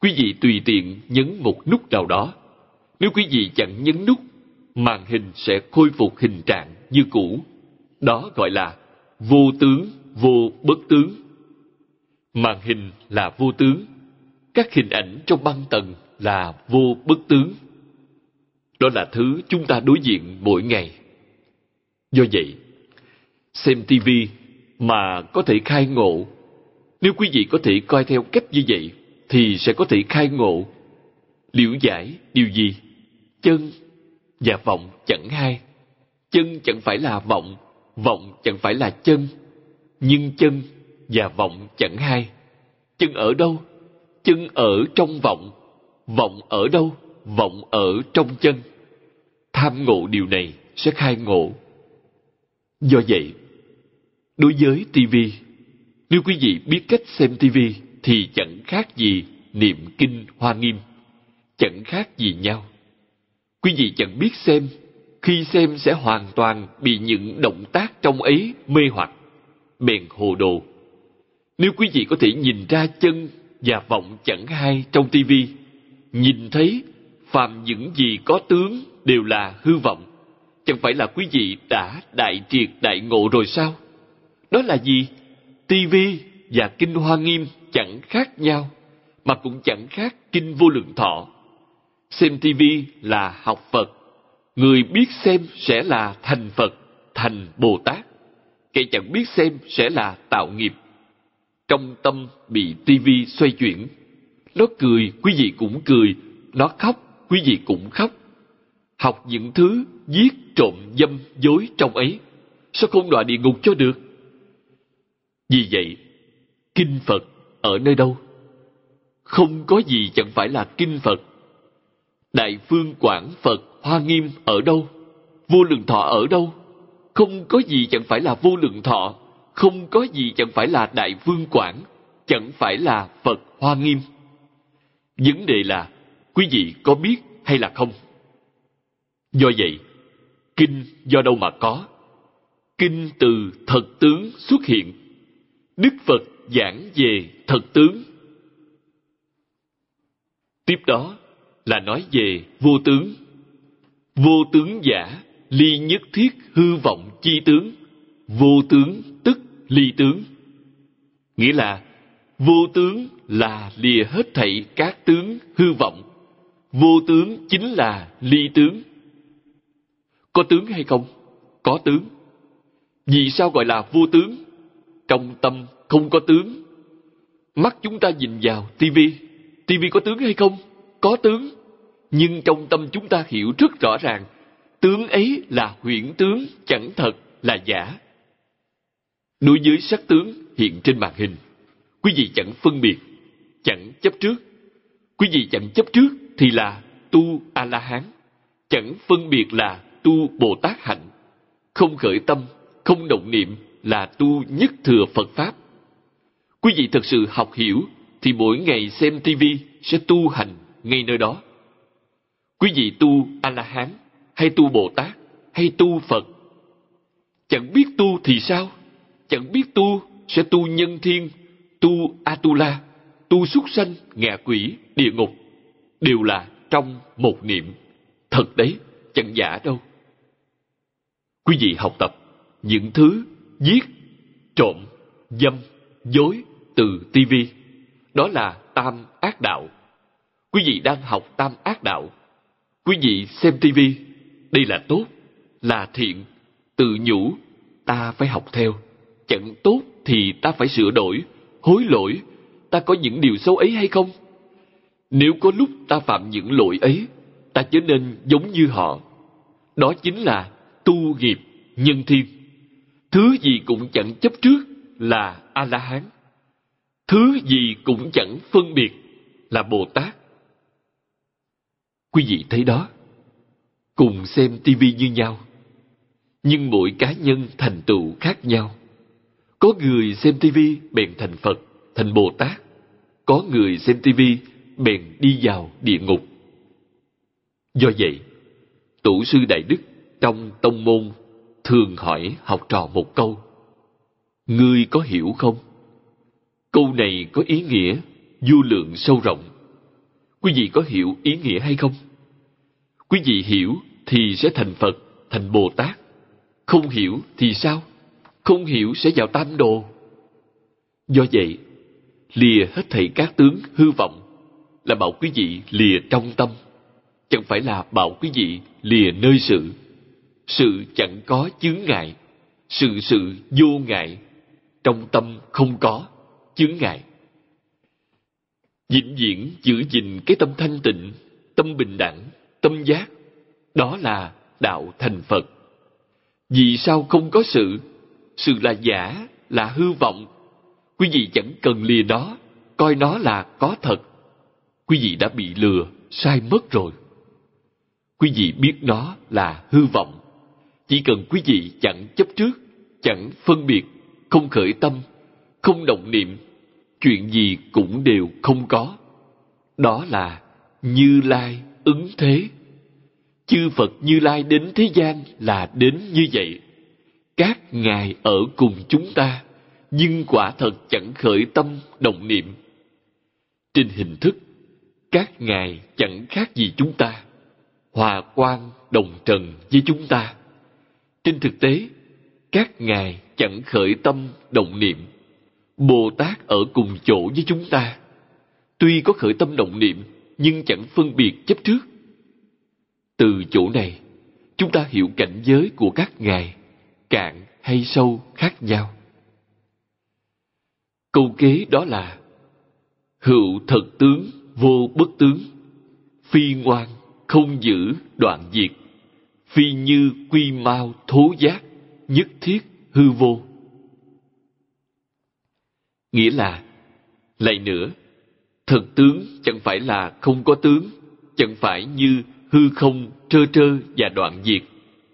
Quý vị tùy tiện nhấn một nút nào đó. Nếu quý vị chẳng nhấn nút, màn hình sẽ khôi phục hình trạng như cũ. Đó gọi là vô tướng, vô bất tướng. Màn hình là vô tướng, các hình ảnh trong băng tầng là vô bất tướng. Đó là thứ chúng ta đối diện mỗi ngày. Do vậy, xem tivi mà có thể khai ngộ. Nếu quý vị có thể coi theo cách như vậy, thì sẽ có thể khai ngộ. Liễu giải điều gì? Chân và vọng chẳng hai. Chân chẳng phải là vọng, vọng chẳng phải là chân. Nhưng chân và vọng chẳng hai. Chân ở đâu? Chân ở trong vọng. Vọng ở đâu? Vọng ở trong chân. Tham ngộ điều này sẽ khai ngộ. Do vậy, đối với TV, nếu quý vị biết cách xem TV thì chẳng khác gì niệm kinh hoa nghiêm, chẳng khác gì nhau. Quý vị chẳng biết xem, khi xem sẽ hoàn toàn bị những động tác trong ấy mê hoặc, bèn hồ đồ. Nếu quý vị có thể nhìn ra chân và vọng chẳng hai trong tivi, nhìn thấy phàm những gì có tướng đều là hư vọng, chẳng phải là quý vị đã đại triệt đại ngộ rồi sao? Đó là gì? Tivi và kinh hoa nghiêm chẳng khác nhau, mà cũng chẳng khác kinh vô lượng thọ. Xem tivi là học Phật, người biết xem sẽ là thành Phật, thành Bồ Tát. Kẻ chẳng biết xem sẽ là tạo nghiệp. Trong tâm bị tivi xoay chuyển, nó cười, quý vị cũng cười, nó khóc, quý vị cũng khóc. Học những thứ giết, trộm, dâm, dối trong ấy, sao không đọa địa ngục cho được? Vì vậy, kinh Phật ở nơi đâu? Không có gì chẳng phải là kinh Phật. Đại phương Quảng Phật Hoa Nghiêm ở đâu? Vô lượng thọ ở đâu? Không có gì chẳng phải là vô lượng thọ, không có gì chẳng phải là Đại phương Quảng, chẳng phải là Phật Hoa Nghiêm. Vấn đề là quý vị có biết hay là không? Do vậy, kinh do đâu mà có? Kinh từ thật tướng xuất hiện. Đức Phật giảng về thật tướng. Tiếp đó là nói về vô tướng. Vô tướng giả, ly nhất thiết hư vọng chi tướng. Vô tướng tức ly tướng. Nghĩa là vô tướng là lìa hết thảy các tướng hư vọng. Vô tướng chính là ly tướng. Có tướng hay không? Có tướng. Vì sao gọi là vô tướng? Trong tâm không có tướng. Mắt chúng ta nhìn vào tivi, tivi có tướng hay không? Có tướng. Nhưng trong tâm chúng ta hiểu rất rõ ràng, tướng ấy là huyễn tướng, chẳng thật, là giả. Đối với sắc tướng hiện trên màn hình, quý vị chẳng phân biệt, chẳng chấp trước. Quý vị chẳng chấp trước thì là tu A-la-hán, chẳng phân biệt là tu Bồ Tát hạnh. Không khởi tâm, không động niệm là tu nhất thừa Phật Pháp. Quý vị thật sự học hiểu thì mỗi ngày xem tivi sẽ tu hành ngay nơi đó. Quý vị tu A-la-hán hay tu Bồ Tát hay tu Phật. Chẳng biết tu thì sao? Chẳng biết tu sẽ tu nhân thiên, tu Atula, tu súc sanh, ngạ quỷ, địa ngục. Đều là trong một niệm. Thật đấy, chẳng giả đâu. Quý vị học tập những thứ giết, trộm, dâm, dối từ tivi. Đó là tam ác đạo. Quý vị đang học tam ác đạo. Quý vị xem tivi, đây là tốt, là thiện, tự nhủ, ta phải học theo. Chẳng tốt thì ta phải sửa đổi, hối lỗi, ta có những điều xấu ấy hay không? Nếu có lúc ta phạm những lỗi ấy, ta trở nên giống như họ. Đó chính là tu nghiệp nhân thiên. Thứ gì cũng chẳng chấp trước là A-la-hán. Thứ gì cũng chẳng phân biệt là Bồ Tát. Quý vị thấy đó, cùng xem tivi như nhau, nhưng mỗi cá nhân thành tựu khác nhau. Có người xem tivi bèn thành Phật, thành Bồ Tát. Có người xem tivi bèn đi vào địa ngục. Do vậy, tổ sư Đại Đức trong tông môn thường hỏi học trò một câu. Ngươi có hiểu không? Câu này có ý nghĩa vô lượng sâu rộng. Quý vị có hiểu ý nghĩa hay không? Quý vị hiểu thì sẽ thành Phật, thành Bồ Tát. Không hiểu thì sao? Không hiểu sẽ vào tam đồ. Do vậy, lìa hết thảy các tướng hư vọng là bảo quý vị lìa trong tâm, chẳng phải là bảo quý vị lìa nơi sự. Sự chẳng có chướng ngại, sự sự vô ngại, trong tâm không có chướng ngại. Vĩnh viễn giữ gìn cái tâm thanh tịnh, tâm bình đẳng, tâm giác, đó là đạo thành Phật. Vì sao không có sự? Sự là giả, là hư vọng. quý vị chẳng cần lìa nó, coi nó là có thật. Quý vị đã bị lừa, sai mất rồi. Quý vị biết nó là hư vọng. Chỉ cần quý vị chẳng chấp trước, chẳng phân biệt, không khởi tâm, không động niệm, chuyện gì cũng đều không có. Đó là Như Lai ứng thế. Chư Phật Như Lai đến thế gian là đến như vậy. Các ngài ở cùng chúng ta, nhưng quả thật chẳng khởi tâm động niệm. Trên hình thức, các ngài chẳng khác gì chúng ta, hòa quan đồng trần với chúng ta. Trên thực tế, các ngài chẳng khởi tâm động niệm. Bồ Tát ở cùng chỗ với chúng ta. Tuy có khởi tâm động niệm, nhưng chẳng phân biệt chấp trước. Từ chỗ này, chúng ta hiểu cảnh giới của các ngài, cạn hay sâu khác nhau. Câu kế đó là Hữu thật tướng, vô bất tướng, phi ngoan, không giữ, đoạn diệt, phi như quy mau thố giác, nhất thiết hư vô. Nghĩa là, lại nữa, thần tướng chẳng phải là không có tướng, chẳng phải như hư không trơ trơ và đoạn diệt,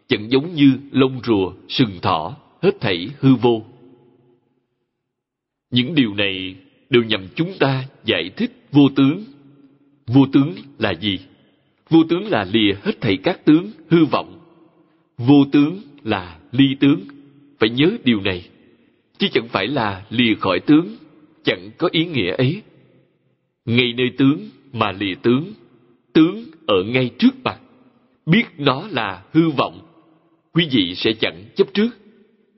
chẳng giống như lông rùa, sừng thỏ, hết thảy hư vô. Những điều này đều nhằm chúng ta giải thích vô tướng. Vô tướng là gì? Vô tướng là lìa hết thảy các tướng hư vọng. Vô tướng là ly tướng. Phải nhớ điều này. Chứ chẳng phải là lìa khỏi tướng. Chẳng có ý nghĩa ấy. Ngay nơi tướng mà lìa tướng. Tướng ở ngay trước mặt. Biết nó là hư vọng. Quý vị sẽ chẳng chấp trước.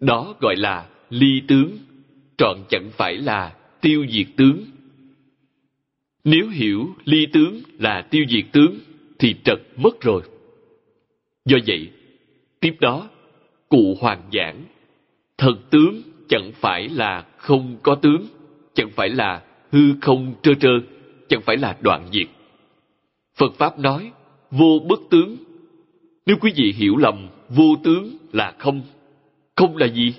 Đó gọi là ly tướng. Trọn chẳng phải là tiêu diệt tướng. Nếu hiểu ly tướng là tiêu diệt tướng thì trật mất rồi. Do vậy, tiếp đó, cụ hoàng giảng, thần tướng chẳng phải là không có tướng, chẳng phải là hư không trơ trơ, chẳng phải là đoạn diệt. Phật Pháp nói, vô bất tướng. Nếu quý vị hiểu lầm vô tướng là không, không là gì?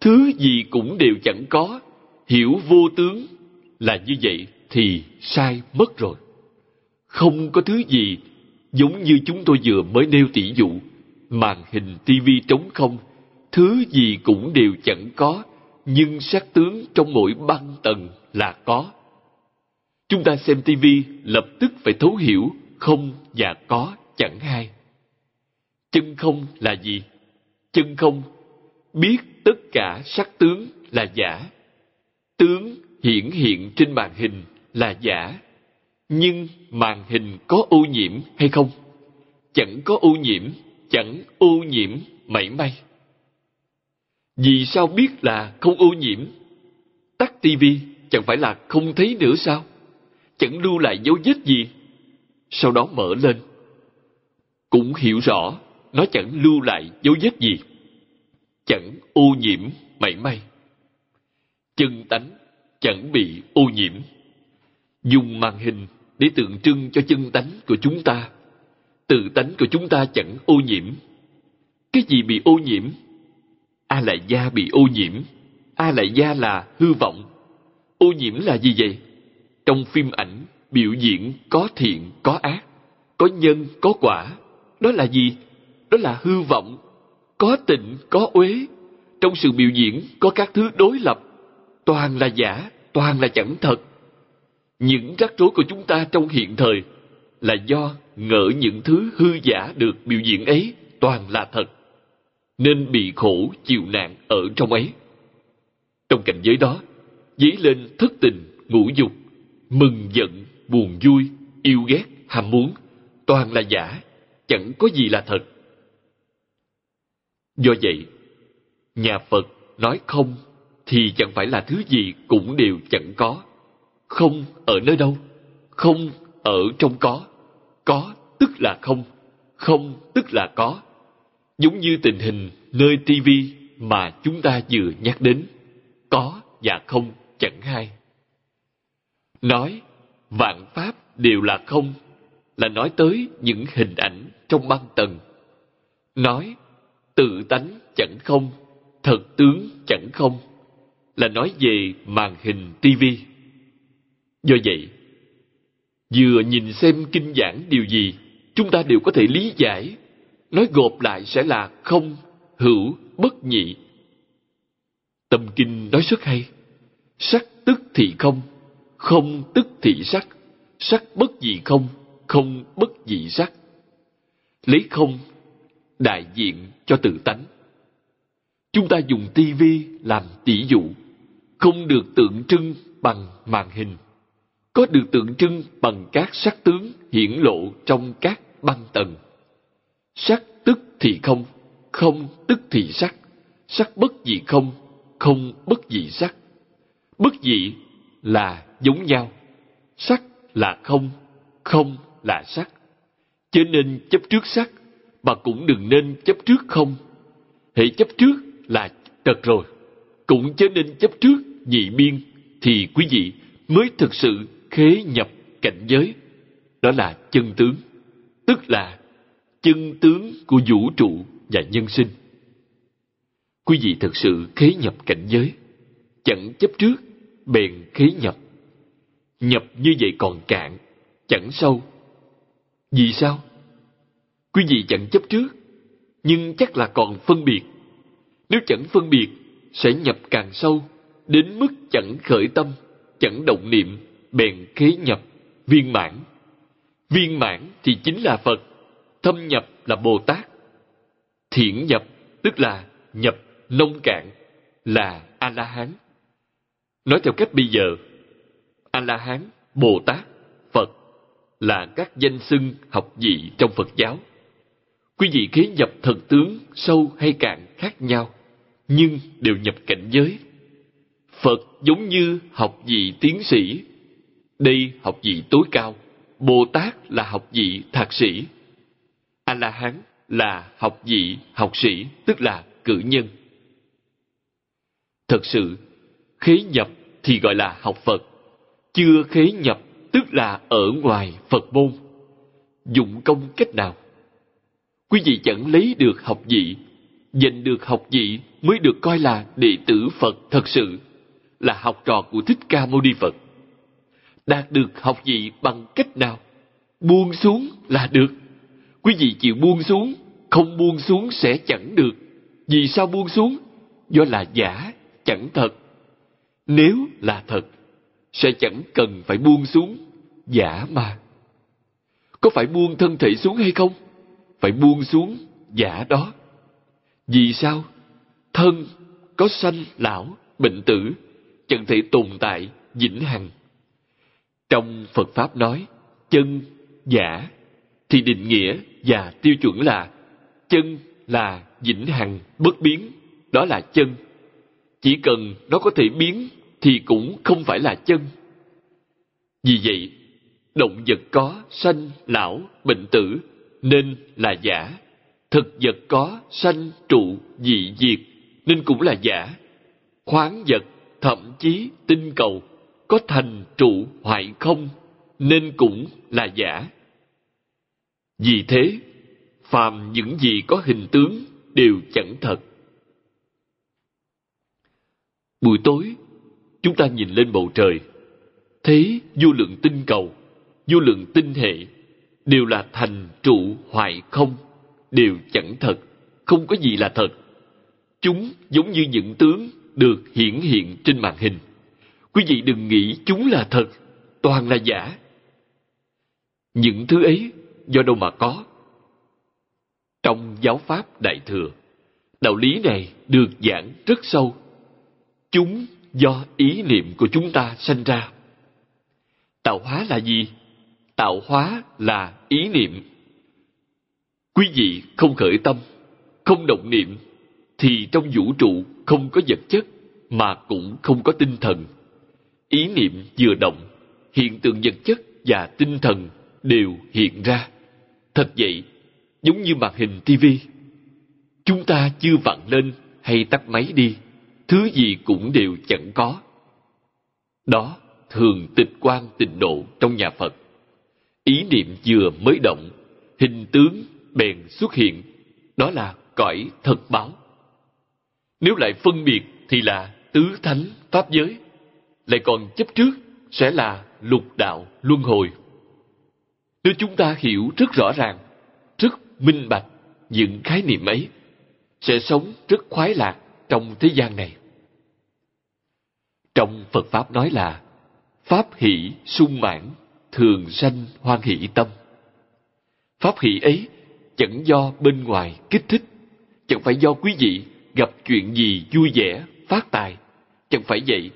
Thứ gì cũng đều chẳng có, hiểu vô tướng là như vậy thì sai mất rồi. Không có thứ gì giống như chúng tôi vừa mới nêu tỷ dụ, màn hình tivi trống không, thứ gì cũng đều chẳng có, nhưng sắc tướng trong mỗi băng tầng là có. Chúng ta xem tivi lập tức phải thấu hiểu không và có chẳng hai. Chân không là gì? Chân không biết tất cả sắc tướng là giả tướng hiển hiện trên màn hình là giả nhưng màn hình có ô nhiễm hay không? Chẳng có ô nhiễm, chẳng ô nhiễm mảy may. Vì sao biết là không ô nhiễm? Tắt tivi chẳng phải là không thấy nữa sao? Chẳng lưu lại dấu vết gì? Sau đó mở lên. Cũng hiểu rõ, nó chẳng lưu lại dấu vết gì. Chẳng ô nhiễm mảy may. Chân tánh chẳng bị ô nhiễm. Dùng màn hình để tượng trưng cho chân tánh của chúng ta. Tự tánh của chúng ta chẳng ô nhiễm. Cái gì bị ô nhiễm? A lại gia bị ô nhiễm. A lại gia là hư vọng. Ô nhiễm là gì vậy? Trong phim ảnh, biểu diễn có thiện, có ác, có nhân, có quả. Đó là gì? Đó là hư vọng. Có tịnh, có uế. Trong sự biểu diễn có các thứ đối lập toàn là giả, toàn là chẳng thật. Những rắc rối của chúng ta trong hiện thời là do ngỡ những thứ hư giả được biểu diễn ấy toàn là thật, nên bị khổ chịu nạn ở trong ấy. Trong cảnh giới đó, dấy lên thất tình, ngũ dục, mừng giận, buồn vui, yêu ghét, ham muốn, toàn là giả, chẳng có gì là thật. Do vậy, nhà Phật nói không thì chẳng phải là thứ gì cũng đều chẳng có. Không ở nơi đâu? Không ở trong có. Có tức là không. Không tức là có. Giống như tình hình nơi tivi mà chúng ta vừa nhắc đến. Có và không chẳng hai. Nói vạn pháp đều là không là nói tới những hình ảnh trong băng tầng. Nói tự tánh chẳng không, thật tướng chẳng không là nói về màn hình tivi. Do vậy, vừa nhìn xem kinh giảng điều gì, chúng ta đều có thể lý giải. Nói gộp lại sẽ là không, hữu, bất nhị. Tâm kinh nói rất hay. Sắc tức thì không, không tức thì sắc, sắc bất dị không, không bất dị sắc. Lấy không đại diện cho tự tánh. Chúng ta dùng tivi làm tỷ dụ, không được tượng trưng bằng màn hình, có được tượng trưng bằng các sắc tướng hiển lộ trong các băng tầng. Sắc tức thì không, không tức thì sắc, sắc bất dị không, không bất dị sắc. Bất dị là giống nhau, sắc là không, không là sắc. Cho nên chấp trước sắc, mà cũng đừng nên chấp trước không. Hệ chấp trước là trật rồi, cũng cho nên chấp trước nhị biên, thì quý vị mới thực sự khế nhập cảnh giới. Đó là chân tướng, tức là chân tướng của vũ trụ và nhân sinh. Quý vị thật sự khế nhập cảnh giới, chẳng chấp trước, bèn khế nhập. Nhập như vậy còn cạn, chẳng sâu. Vì sao? Quý vị chẳng chấp trước, nhưng chắc là còn phân biệt. Nếu chẳng phân biệt, sẽ nhập càng sâu, đến mức chẳng khởi tâm, chẳng động niệm, bèn khế nhập, viên mãn. Viên mãn thì chính là Phật, thâm nhập là Bồ Tát. Thiện nhập tức là nhập nông cạn, là A-la-hán. Nói theo cách bây giờ, A-la-hán, Bồ Tát, Phật là các danh xưng học vị trong Phật giáo. Quý vị khế nhập thần tướng sâu hay cạn khác nhau, nhưng đều nhập cảnh giới. Phật giống như học vị tiến sĩ, đây học vị tối cao, Bồ Tát là học vị thạc sĩ, A-la-hán là học vị học sĩ, tức là cử nhân. Thật sự, khế nhập thì gọi là học Phật, chưa khế nhập tức là ở ngoài Phật môn. Dụng công cách nào? Quý vị chẳng lấy được học vị, giành được học vị mới được coi là đệ tử Phật thật sự, là học trò của Thích Ca Mâu Ni Phật. Đạt được học vị bằng cách nào? Buông xuống là được. Quý vị chịu buông xuống, không buông xuống sẽ chẳng được. Vì sao buông xuống? Do là giả, chẳng thật. Nếu là thật, sẽ chẳng cần phải buông xuống, giả mà. Có phải buông thân thể xuống hay không? phải buông xuống giả đó. Vì sao? Thân có sanh lão, bệnh tử, chẳng thể tồn tại vĩnh hằng. Trong Phật Pháp nói, chân, giả, thì định nghĩa và tiêu chuẩn là chân là vĩnh hằng, bất biến, đó là chân. Chỉ cần nó có thể biến thì cũng không phải là chân. Vì vậy, động vật có sanh, lão, bệnh tử nên là giả. Thực vật có sanh trụ dị diệt nên cũng là giả. Khoáng vật, thậm chí tinh cầu có thành trụ hoại không nên cũng là giả. Vì thế, phàm những gì có hình tướng đều chẳng thật. Buổi tối, chúng ta nhìn lên bầu trời, thấy vô lượng tinh cầu, vô lượng tinh hệ đều là thành trụ hoại không, đều chẳng thật, không có gì là thật. Chúng giống như những tướng được hiển hiện trên màn hình. Quý vị đừng nghĩ chúng là thật, toàn là giả. Những thứ ấy do đâu mà có? Trong giáo pháp Đại Thừa, đạo lý này được giảng rất sâu. Chúng do ý niệm của chúng ta sanh ra. Tạo hóa là gì? tạo hóa là ý niệm quý vị không khởi tâm không động niệm thì trong vũ trụ không có vật chất mà cũng không có tinh thần ý niệm vừa động hiện tượng vật chất và tinh thần đều hiện ra. Thật vậy giống như màn hình tivi chúng ta chưa vặn lên hay tắt máy đi thứ gì cũng đều chẳng có. Đó thường tịch quan tịnh độ trong nhà phật. Ý niệm vừa mới động hình tướng bèn xuất hiện đó là cõi thật báo. Nếu lại phân biệt thì là tứ thánh pháp giới, lại còn chấp trước sẽ là lục đạo luân hồi. Nếu chúng ta hiểu rất rõ ràng, rất minh bạch những khái niệm ấy, sẽ sống rất khoái lạc trong thế gian này. Trong Phật Pháp nói là Pháp hỷ sung mãn, thường sanh hoan hỷ tâm. Pháp hỷ ấy chẳng do bên ngoài kích thích, chẳng phải do quý vị gặp chuyện gì vui vẻ, phát tài, chẳng phải vậy.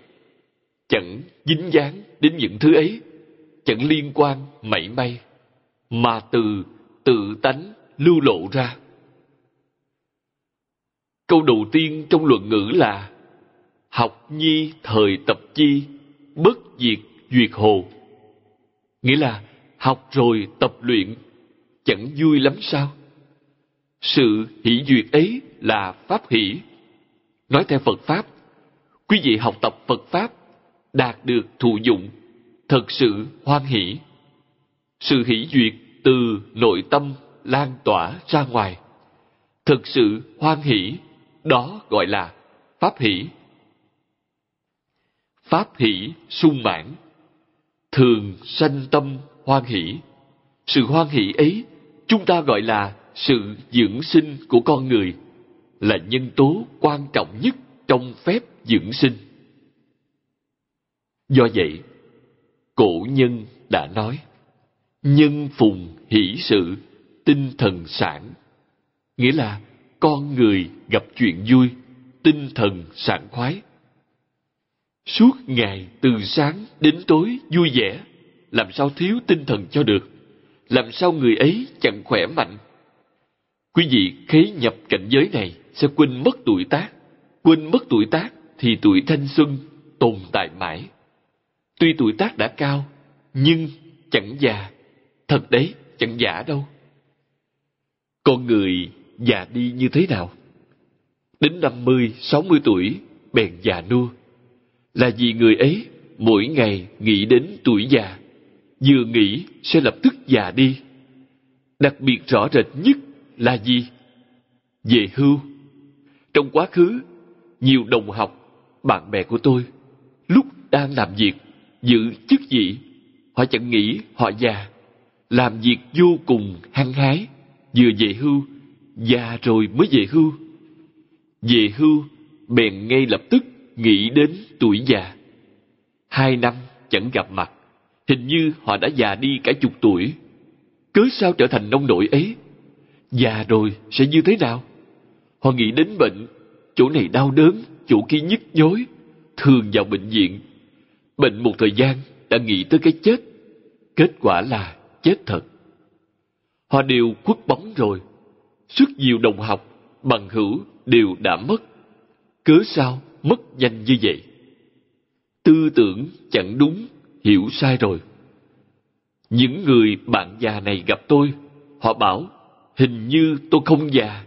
Chẳng dính dáng đến những thứ ấy, chẳng liên quan mảy may, mà từ tự tánh lưu lộ ra. Câu đầu tiên trong luận ngữ là Học nhi thời tập chi, bất diệt duyệt hồ. Nghĩa là học rồi tập luyện, chẳng vui lắm sao? Sự hỷ duyệt ấy là pháp hỷ. Nói theo Phật Pháp, quý vị học tập Phật Pháp, đạt được thụ dụng, thật sự hoan hỷ. Sự hỷ duyệt từ nội tâm lan tỏa ra ngoài. Thực sự hoan hỷ, đó gọi là pháp hỷ. Pháp hỷ sung mãn, thường sanh tâm hoan hỷ. Sự hoan hỷ ấy chúng ta gọi là sự dưỡng sinh của con người, là nhân tố quan trọng nhất trong phép dưỡng sinh. Do vậy, cổ nhân đã nói, nhân phùng hỷ sự, tinh thần sản. Nghĩa là con người gặp chuyện vui, tinh thần sảng khoái. Suốt ngày từ sáng đến tối vui vẻ, làm sao thiếu tinh thần cho được? Làm sao người ấy chẳng khỏe mạnh? Quý vị khế nhập cảnh giới này sẽ quên mất tuổi tác. Quên mất tuổi tác thì tuổi thanh xuân tồn tại mãi. Tuy tuổi tác đã cao, nhưng chẳng già. Thật đấy, chẳng giả đâu. Con người già đi như thế nào? Đến năm mươi, sáu mươi tuổi, bèn già nua. Là vì người ấy mỗi ngày nghĩ đến tuổi già, vừa nghĩ sẽ lập tức già đi. Đặc biệt rõ rệt nhất là gì? Về hưu. Trong quá khứ, nhiều đồng học, bạn bè của tôi, lúc đang làm việc, giữ chức vị, họ chẳng nghĩ họ già, làm việc vô cùng hăng hái, vừa về hưu, già rồi mới về hưu. Về hưu, bèn ngay lập tức nghĩ đến tuổi già. Hai năm chẳng gặp mặt, hình như họ đã già đi cả chục tuổi. Cớ sao trở thành nông nổi ấy? Già rồi sẽ như thế nào? Họ nghĩ đến bệnh, chỗ này đau đớn, chỗ kia nhức nhối, thường vào bệnh viện. Bệnh một thời gian đã nghĩ tới cái chết. Kết quả là chết thật. Họ đều khuất bóng rồi. Rất nhiều đồng học, bằng hữu đều đã mất. Cớ sao mất nhanh như vậy? Tư tưởng chẳng đúng, hiểu sai rồi. Những người bạn già này gặp tôi, họ bảo Hình như tôi không già.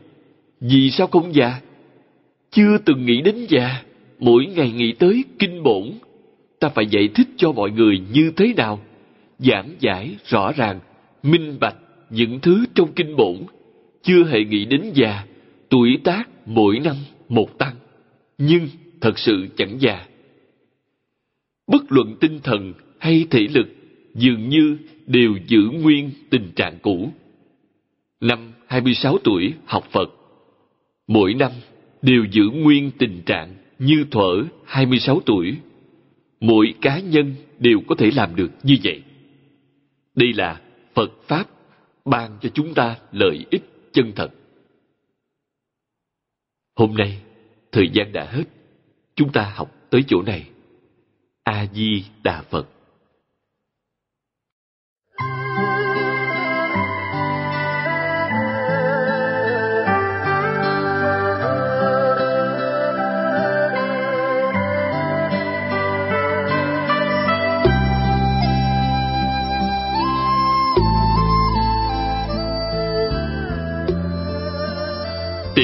Vì sao không già? Chưa từng nghĩ đến già. Mỗi ngày nghĩ tới kinh bổn. Ta phải giải thích cho mọi người như thế nào. Giảng giải rõ ràng, minh bạch những thứ trong kinh bổn. Chưa hề nghĩ đến già. Tuổi tác mỗi năm một tăng. Nhưng thật sự chẳng già. Bất luận tinh thần hay thể lực dường như đều giữ nguyên tình trạng cũ. Năm 26 tuổi học Phật. Mỗi năm đều giữ nguyên tình trạng như thuở 26 tuổi. Mỗi cá nhân đều có thể làm được như vậy. Đây là Phật Pháp ban cho chúng ta lợi ích chân thật. Hôm nay, thời gian đã hết. Chúng ta học tới chỗ này. A-di-đà Phật.